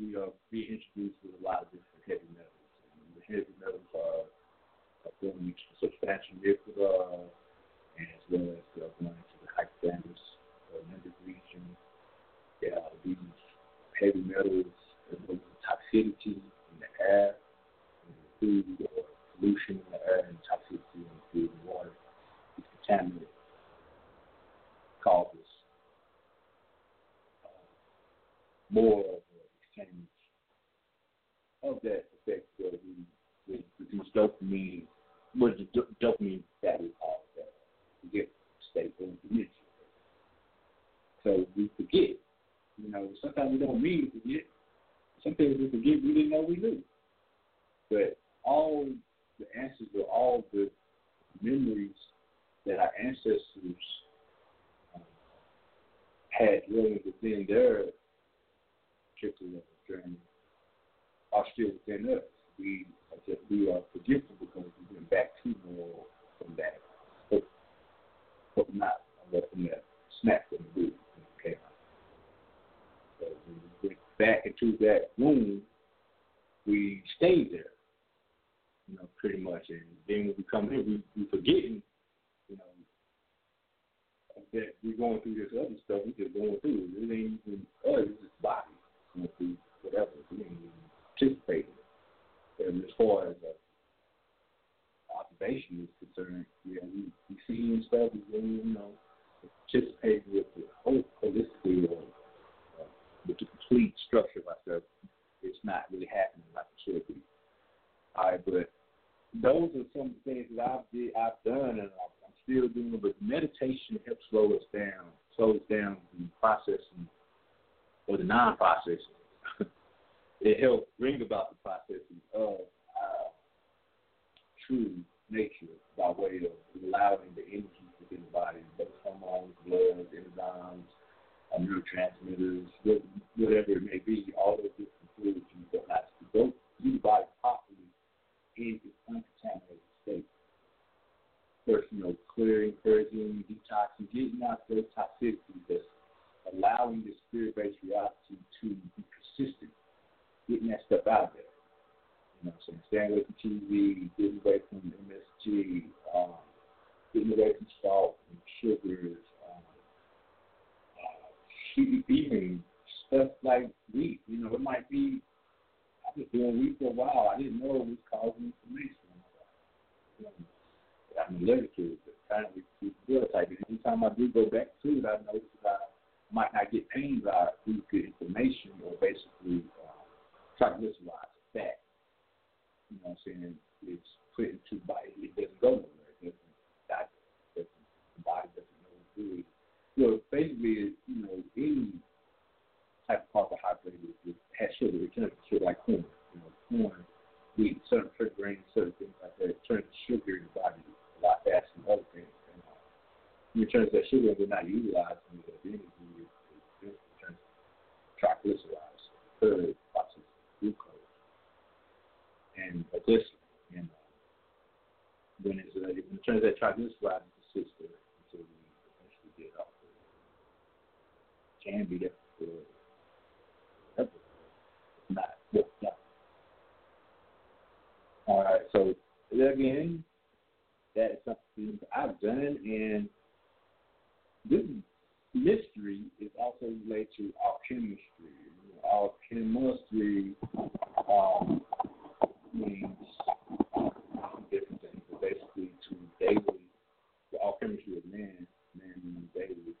we are being introduced to a lot of different heavy metals. And the heavy metals are, are going to substantial uh, and as well as uh, going into the hypothalamus, uh, limbic region. Yeah, these heavy metals, as toxicity in the air, in the food, or pollution in the air, and toxicity in the food and water, is contaminated, causes uh, more of an exchange of that effect where we, we produce dopamine, what the dopamine that we call that we get stable dementia. So we forget. You know, sometimes we don't mean to forget. Sometimes we forget we didn't know we knew. But all the answers to all the memories that our ancestors um, had dwelling within their particular journey are still within us. We are just we are forgetful because we went back too more from that, but, but not from that snap from the boot came out. So we went back into that room, we stayed there, you know, pretty much. And then when we come here, we we forgetting, you know, that we're going through this other stuff. We just going through it. It ain't even us. It's just body you know, whatever, we didn't even participate in it. And as far as uh, observation is concerned, yeah, we we see stuff, we really, you know, participate with the whole holistically or uh, with the complete structure of ourselves. It's not really happening like it should be. All right, but those are some things that I've did, I've done, and I'm, still doing. But meditation helps slow us down, slows down the processing or the non-processing. it helps bring about the processing of our true nature by way of allowing the energy within the body, both hormones, blood, enzymes, uh, neurotransmitters, whatever it may be, all those different fluids you don't have to go through the body properly its uncontaminated state. First, you know, clearing, purging, detoxing, getting out those toxicities that's allowing the spirit based reality to be persistent, getting that stuff out there. You know, so staying away from TV, getting away from MSG, um, getting away from salt and sugars, um, uh, even stuff like wheat. You know, it might be. I've doing wheat for a while. I didn't know it was causing inflammation. I'm allergic to it, but kind of it's good type. And anytime I do go back to it, I notice that I might not get pain by through good inflammation or basically uh, triglycerides, fat. You know what I'm saying? It's put into body. It doesn't go nowhere. It doesn't doesn't, the body doesn't know what to do. So basically, you know, any type of carbohydrate it has sugar. It turns to like corn. You know, corn, wheat, certain certain grains, certain things like that. It turns sugar in the body a lot faster than other things. And, uh, terms of that sugar, we're not utilizing the energy triglycerides, third process glucose, and a glycerin. And uh, when it's uh, it turns that triglycerides into sister until we eventually get off of it. Can be for ever. Not. All right, so again, that is something I've done, and this mystery is also related to alchemy. Alchemistry um, means different things, but basically to daily, the alchemistry of man, man means daily.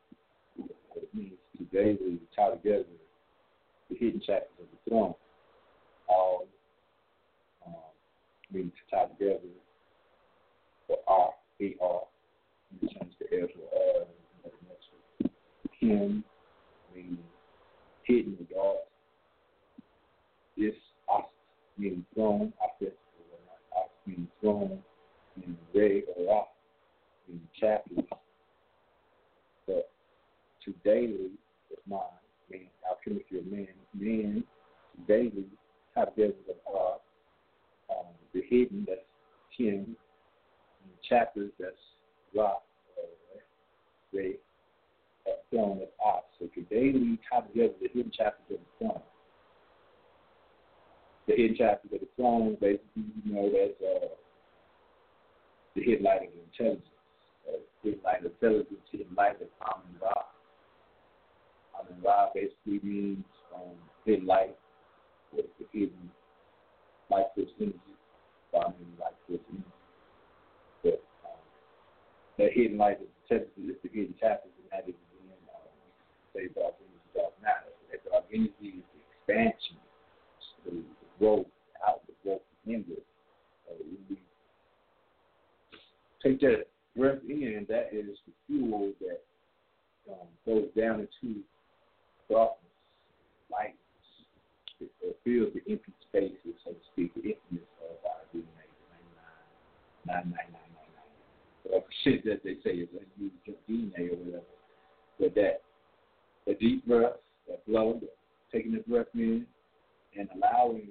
It means to daily tie together the hidden chapters of the throne. All um, meaning to tie together the R, A R, and change the L to R, and the next him, meaning hidden in God. This Os meaning throne, Os Os meaning throne, meaning Ray or Ra, meaning chapters. But to daily is mine, meaning alchemically of man, men daily together the God, um, the hidden that's him, and the chapters that's Ra, uh, Ray, uh, throne that's Os. So to daily tie together the hidden chapters of the throne the hidden chapters of the throne, basically, you know, that's uh, the hidden light of intelligence. Uh, hidden light of intelligence, hidden light of Amun Ra. Amun Ra basically means um, hidden light, the hidden light force energy. So I mean, light force energy. But um, that hidden light of intelligence is the hidden chapters, and that is again, um, say dark energy, dark matter. That dark energy is the expansion. The, growth out the growth inward. Uh, we take that breath in, that is the fuel that um, goes down into darkness, light. It uh, fills the empty spaces, so to speak, the emptiness of our DNA, 99, 99999. Whatever shit that they say is use just DNA or whatever. But that, the deep breath, that blow, taking the breath in, and allowing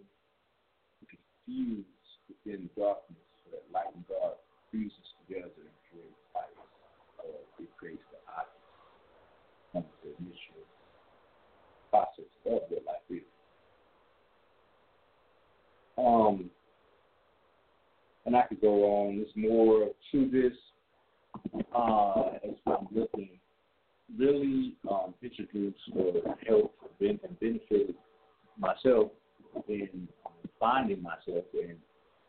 to fuse within darkness so that light and dark fuses together and creates light. Or it creates the object from the initial process of what life is. Um, and I could go on. There's more to this uh, as I'm looking really um, introduce or help and benefit myself in finding myself and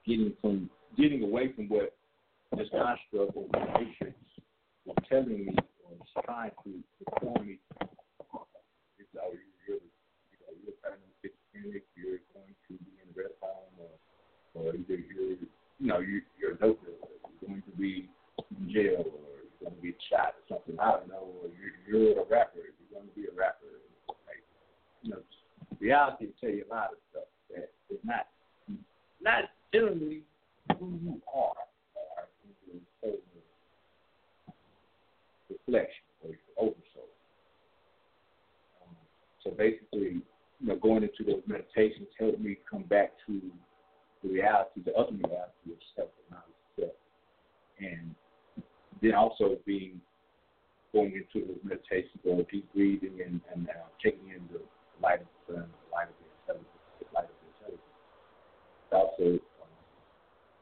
getting from getting away from what this construct of the matrix was telling me or was trying to inform me. It's how you know, you're kind of rest home, or, or either you're, you know, you, you're a dope dealer, you're going to be in jail, or you're going to be shot or something. I don't know. Or you're, you're a rapper, you're going to be a rapper. Like, you know, reality will tell you a lot of stuff that is not not generally who you are, or your reflection or your oversoul. Um, so basically, you know, going into those meditations helped me come back to the reality, the ultimate reality of self knowledge. And then also being going into those meditations, going deep breathing and, and uh, taking in the light of the sun, the light of the intelligence, the light of the intelligence. It also um,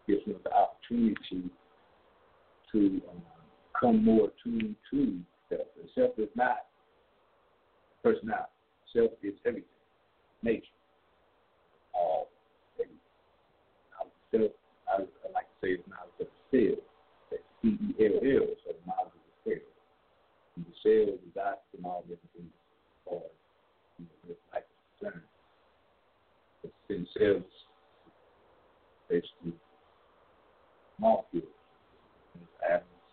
gives me the opportunity to um, come more tuned to self. And self is not personality. Self is everything. Nature. All everything. Self, I, I like to say it's knowledge of the cell. That's C E L L, so knowledge of the cell. And the cell resides in all different things or you know, with life is concerned. It's cells basically molecules. And it's atoms.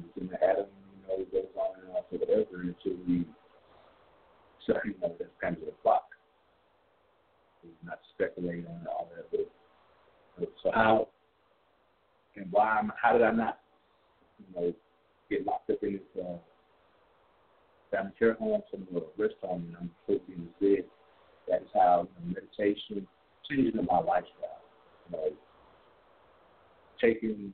It's in the atom, you know, it goes on and on to whatever until we so you know that's kind of the clock. Not speculating on all that, but so how and why? am- How did I not, you know, get locked up in this uh, care home, some of the rest home, and I'm supposed to be. That is how you know, meditation changing my lifestyle. You know, taking,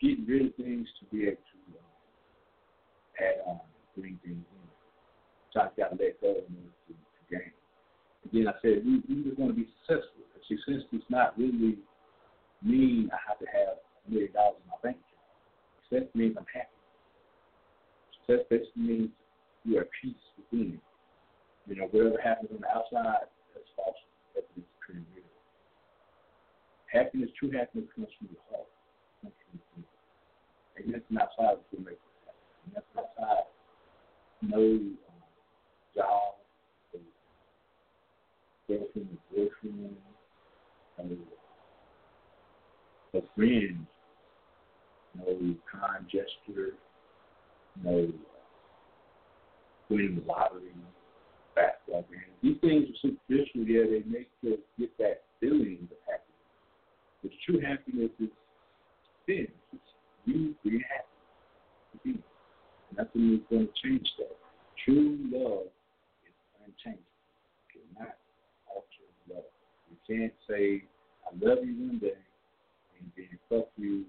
getting rid of things to be able to uh, add on, bring things in. Got to let go in again, I said we we just want to be successful. If success does not really mean I have to have a million dollars in my bank account. Success means I'm happy. Success basically means you are at peace within you. You know, whatever happens on the outside, that's false. That's is pretty real. Happiness, true happiness comes from your heart. Comes from your and nothing outside is going to make us happy. Nothing outside, no um, job, girlfriend, a boyfriend, a, friend, no kind gesture, no winning the lottery, basketball game. These things are superficial, yeah, they make us get that feeling of happiness. But true happiness is thin. It's you being happy. Nothing is going to change that. True love is unchanging can't say I love you one day and then fuck you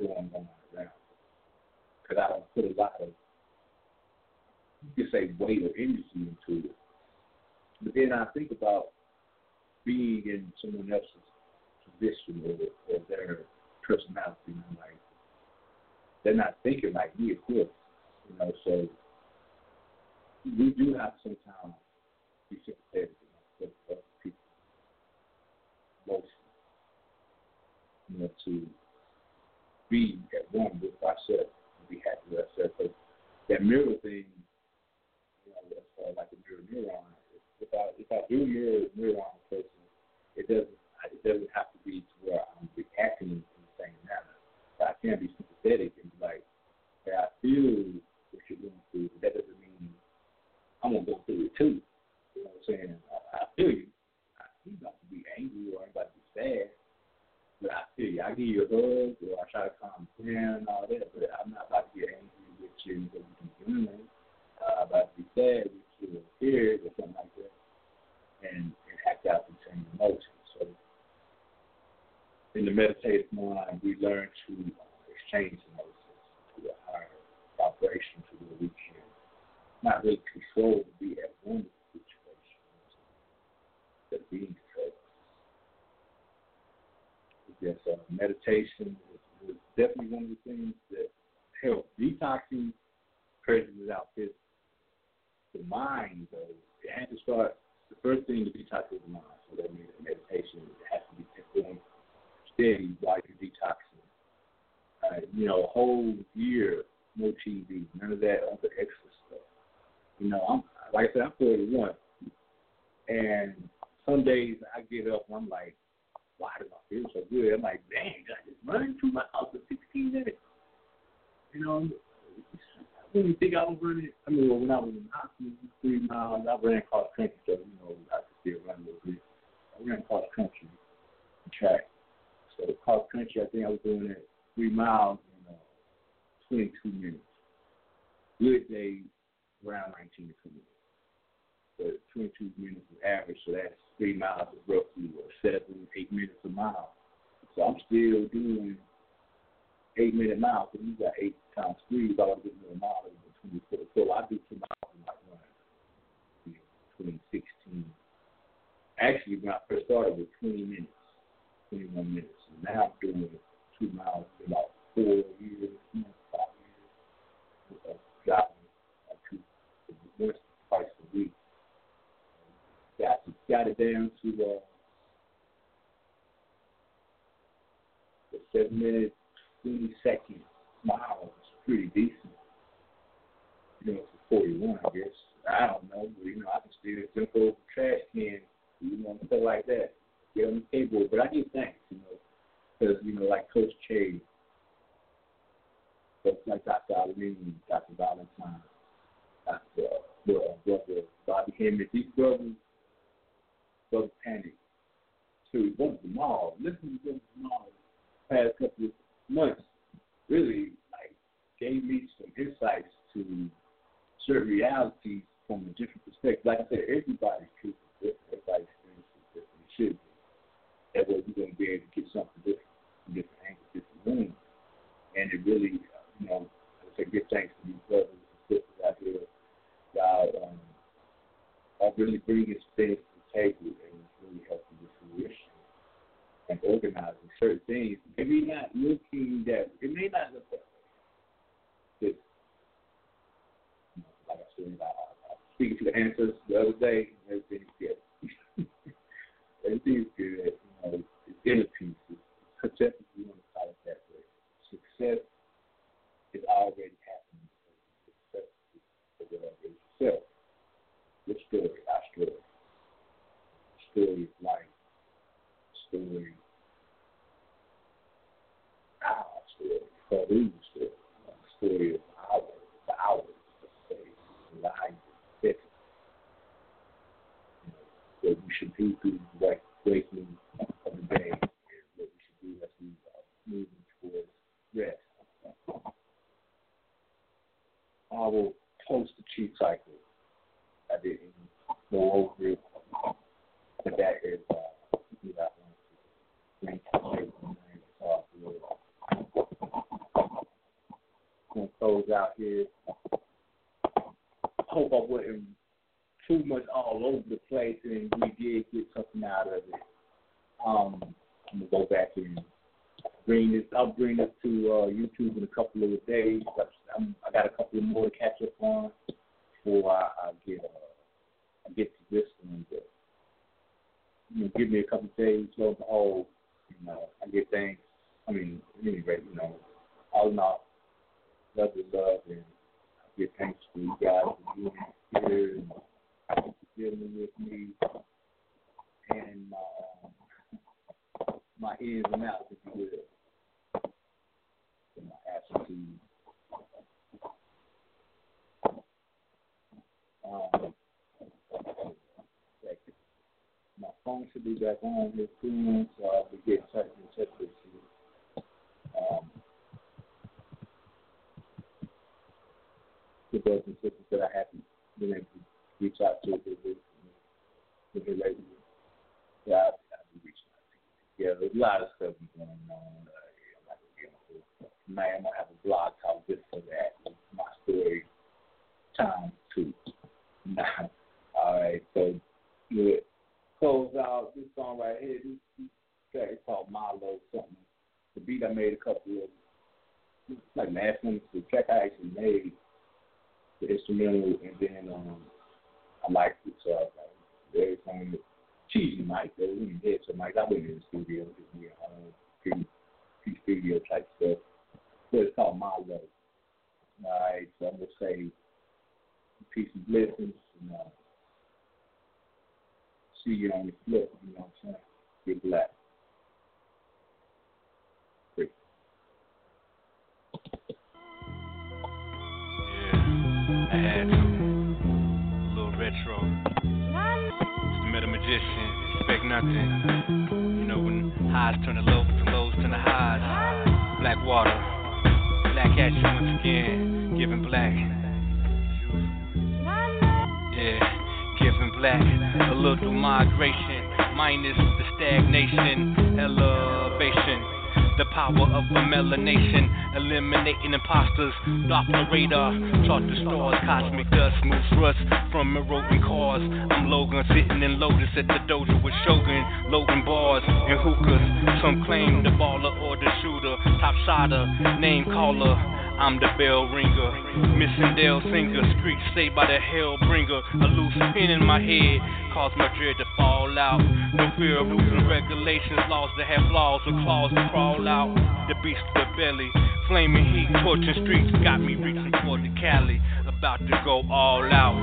going on right. Because I don't put a lot of, you could say, weight or energy into it. But then I think about being in someone else's position or, or their personality. And I'm like, they're not thinking like me, of course. You know, so we do have sometimes be sympathetic you know, to other people, mostly, you know, to be at one with ourselves, and be happy with ourselves. So that mirror thing, you know, that's uh, like a mirror neuron. If I if I do mirror neuron person, it doesn't it doesn't have to be to where I'm reacting in the same manner. But I can be sympathetic and be like, hey, I feel what you're going through. But that doesn't mean I'm gonna go through it too. You know what I'm saying? I, I feel you. I'm not to be angry or I'm about to be sad. But I feel you. I give you a hug or I try to calm down and all that. But I'm not about to get angry with you because you can do it. Uh, about to be sad with you or scared or something like that. And, and act out the same emotions. So in the meditative mind, we learn to exchange emotions to a higher vibration to where we can not really control, be at one with the situation, but being. Yes, uh, meditation is, is definitely one of the things that help detoxing prejudice out physical. The mind, though, it has to start. The first thing to detox is the mind. So that means meditation has to be going steady while you're detoxing. Uh, you know, a whole year, no TV, none of that other extra stuff. You know, I'm like I said, I'm 41, and some days I get up and I'm like, why do I feel so good? I'm like, dang, I just run through my house for 16 minutes. You know, I didn't think I was running. I mean, when I was in school, three miles, I ran cross country, so you know, I could still run a little bit. I ran cross country track. So cross country, I think I was doing it three miles in uh, 22 minutes. Good day, around 19 to 20 minutes. But 22 minutes is average, so that's three miles is roughly what, seven, eight minutes a mile. So I'm still doing eight minute miles. So you got eight times three, about to get me a mile in 24. So I do two miles in my run, you know, 2016. Actually, when I first started with 20 minutes, 21 minutes. And now I'm doing two miles in about four years, five years. Driving uh, two, once, twice a week. Got it down to uh, the seven minute, twenty second mile is pretty decent. You know, for forty one, I guess. I don't know, but you know, I can still jump over trash can, you know, stuff like that. Get on the table, but I give thanks, you know, because you know, like Coach K, folks like Dr. Aline, Dr. Valentine, Dr. Uh, brother Bobby Hemmitt, these brothers, brother Panic. So we both them all. Listen to them all past couple of months really like gave me some insights to certain realities from a different perspective. Like I said, everybody's truth is different, everybody's experience is different. It should be. That way we're gonna be able to get something different, from different angles, different rooms. And it really you know, I say give thanks to these brothers and sisters out here. God um are really bringing things the table and really helping with fruition and organizing certain things. Maybe not looking that it may not look that way. You like I said, I, I speaking to the ancestors the other day, everything's good. everything's good. You know, it's inner peace. It's success, if you want to call it that way. Success is already happening. Success is is yourself. Your story, our story. Of life. Story our story, Farouk's story, the story of ours, the ours, let's the lives of it. You what we should do through the waking of the day and what we should do as we are moving towards rest. I will post the cheat cycle. I didn't go over it, but that is uh, you know, drink Gonna close out here. Hope I wasn't too much all over the place, and we did get something out of it. Um, I'm gonna go back and bring this. I'll bring this to uh, YouTube in a couple of days. I'm, I got a couple more to catch up on before I, I get uh, I get to this one. But you know, give me a couple of days. And behold, you know, I get things. I mean, at any rate, you know, all in all, love is love, and I give thanks for you guys for being here and dealing with me and my um, my ins and outs, if you will, and my attitude. Um, my phone should be back on here soon, so I'll be getting touch in touch with you. Um, the brothers and sisters that I haven't been able to reach out to this week, with her lately. Yeah, I'll, be reaching out to you. Yeah, there's a lot of stuff going on. Uh, I'm not gonna get into it. Man, I'm gonna have a blog talk just for that. My story time too. Nah. All right, so yeah. Close out this song right here. This, this track is called Milo something. The beat I made a couple of like last month. The track I actually made the instrumental, and then um, I liked it, so I was like, everything cheesy mic, though. We didn't hit so mic. I went in the studio, just me at home, pretty, pretty studio type stuff. But it's called My Love. All right, so I'm gonna say peace and blessings, and uh, see you on the flip. You know what I'm saying? Get black. Yeah, I had to. A little retro. It's the Meta Magician. Expect nothing. You know when highs turn to lows, the lows turn to highs. Blak Water. Black at you once again. Giving black. Yeah, giving black. A little migration. Minus the stagnation. Elevation. The power of a melanation, eliminating imposters. Doppler radar, chart the stars. Cosmic dust moves rust from eroding cars. I'm Logan, sitting in Lotus at the dojo with Shogun. Logan bars and hookahs. Some claim the baller or the shooter. Top shotter, name caller. I'm the bell ringer, missing Dale singer, streets saved by the hell bringer. A loose pin in my head caused my dread to fall out. No fear of losing regulations, laws that have flaws or claws to crawl out. The beast of the belly, flaming heat, torching streets got me reaching for the Cali, about to go all out.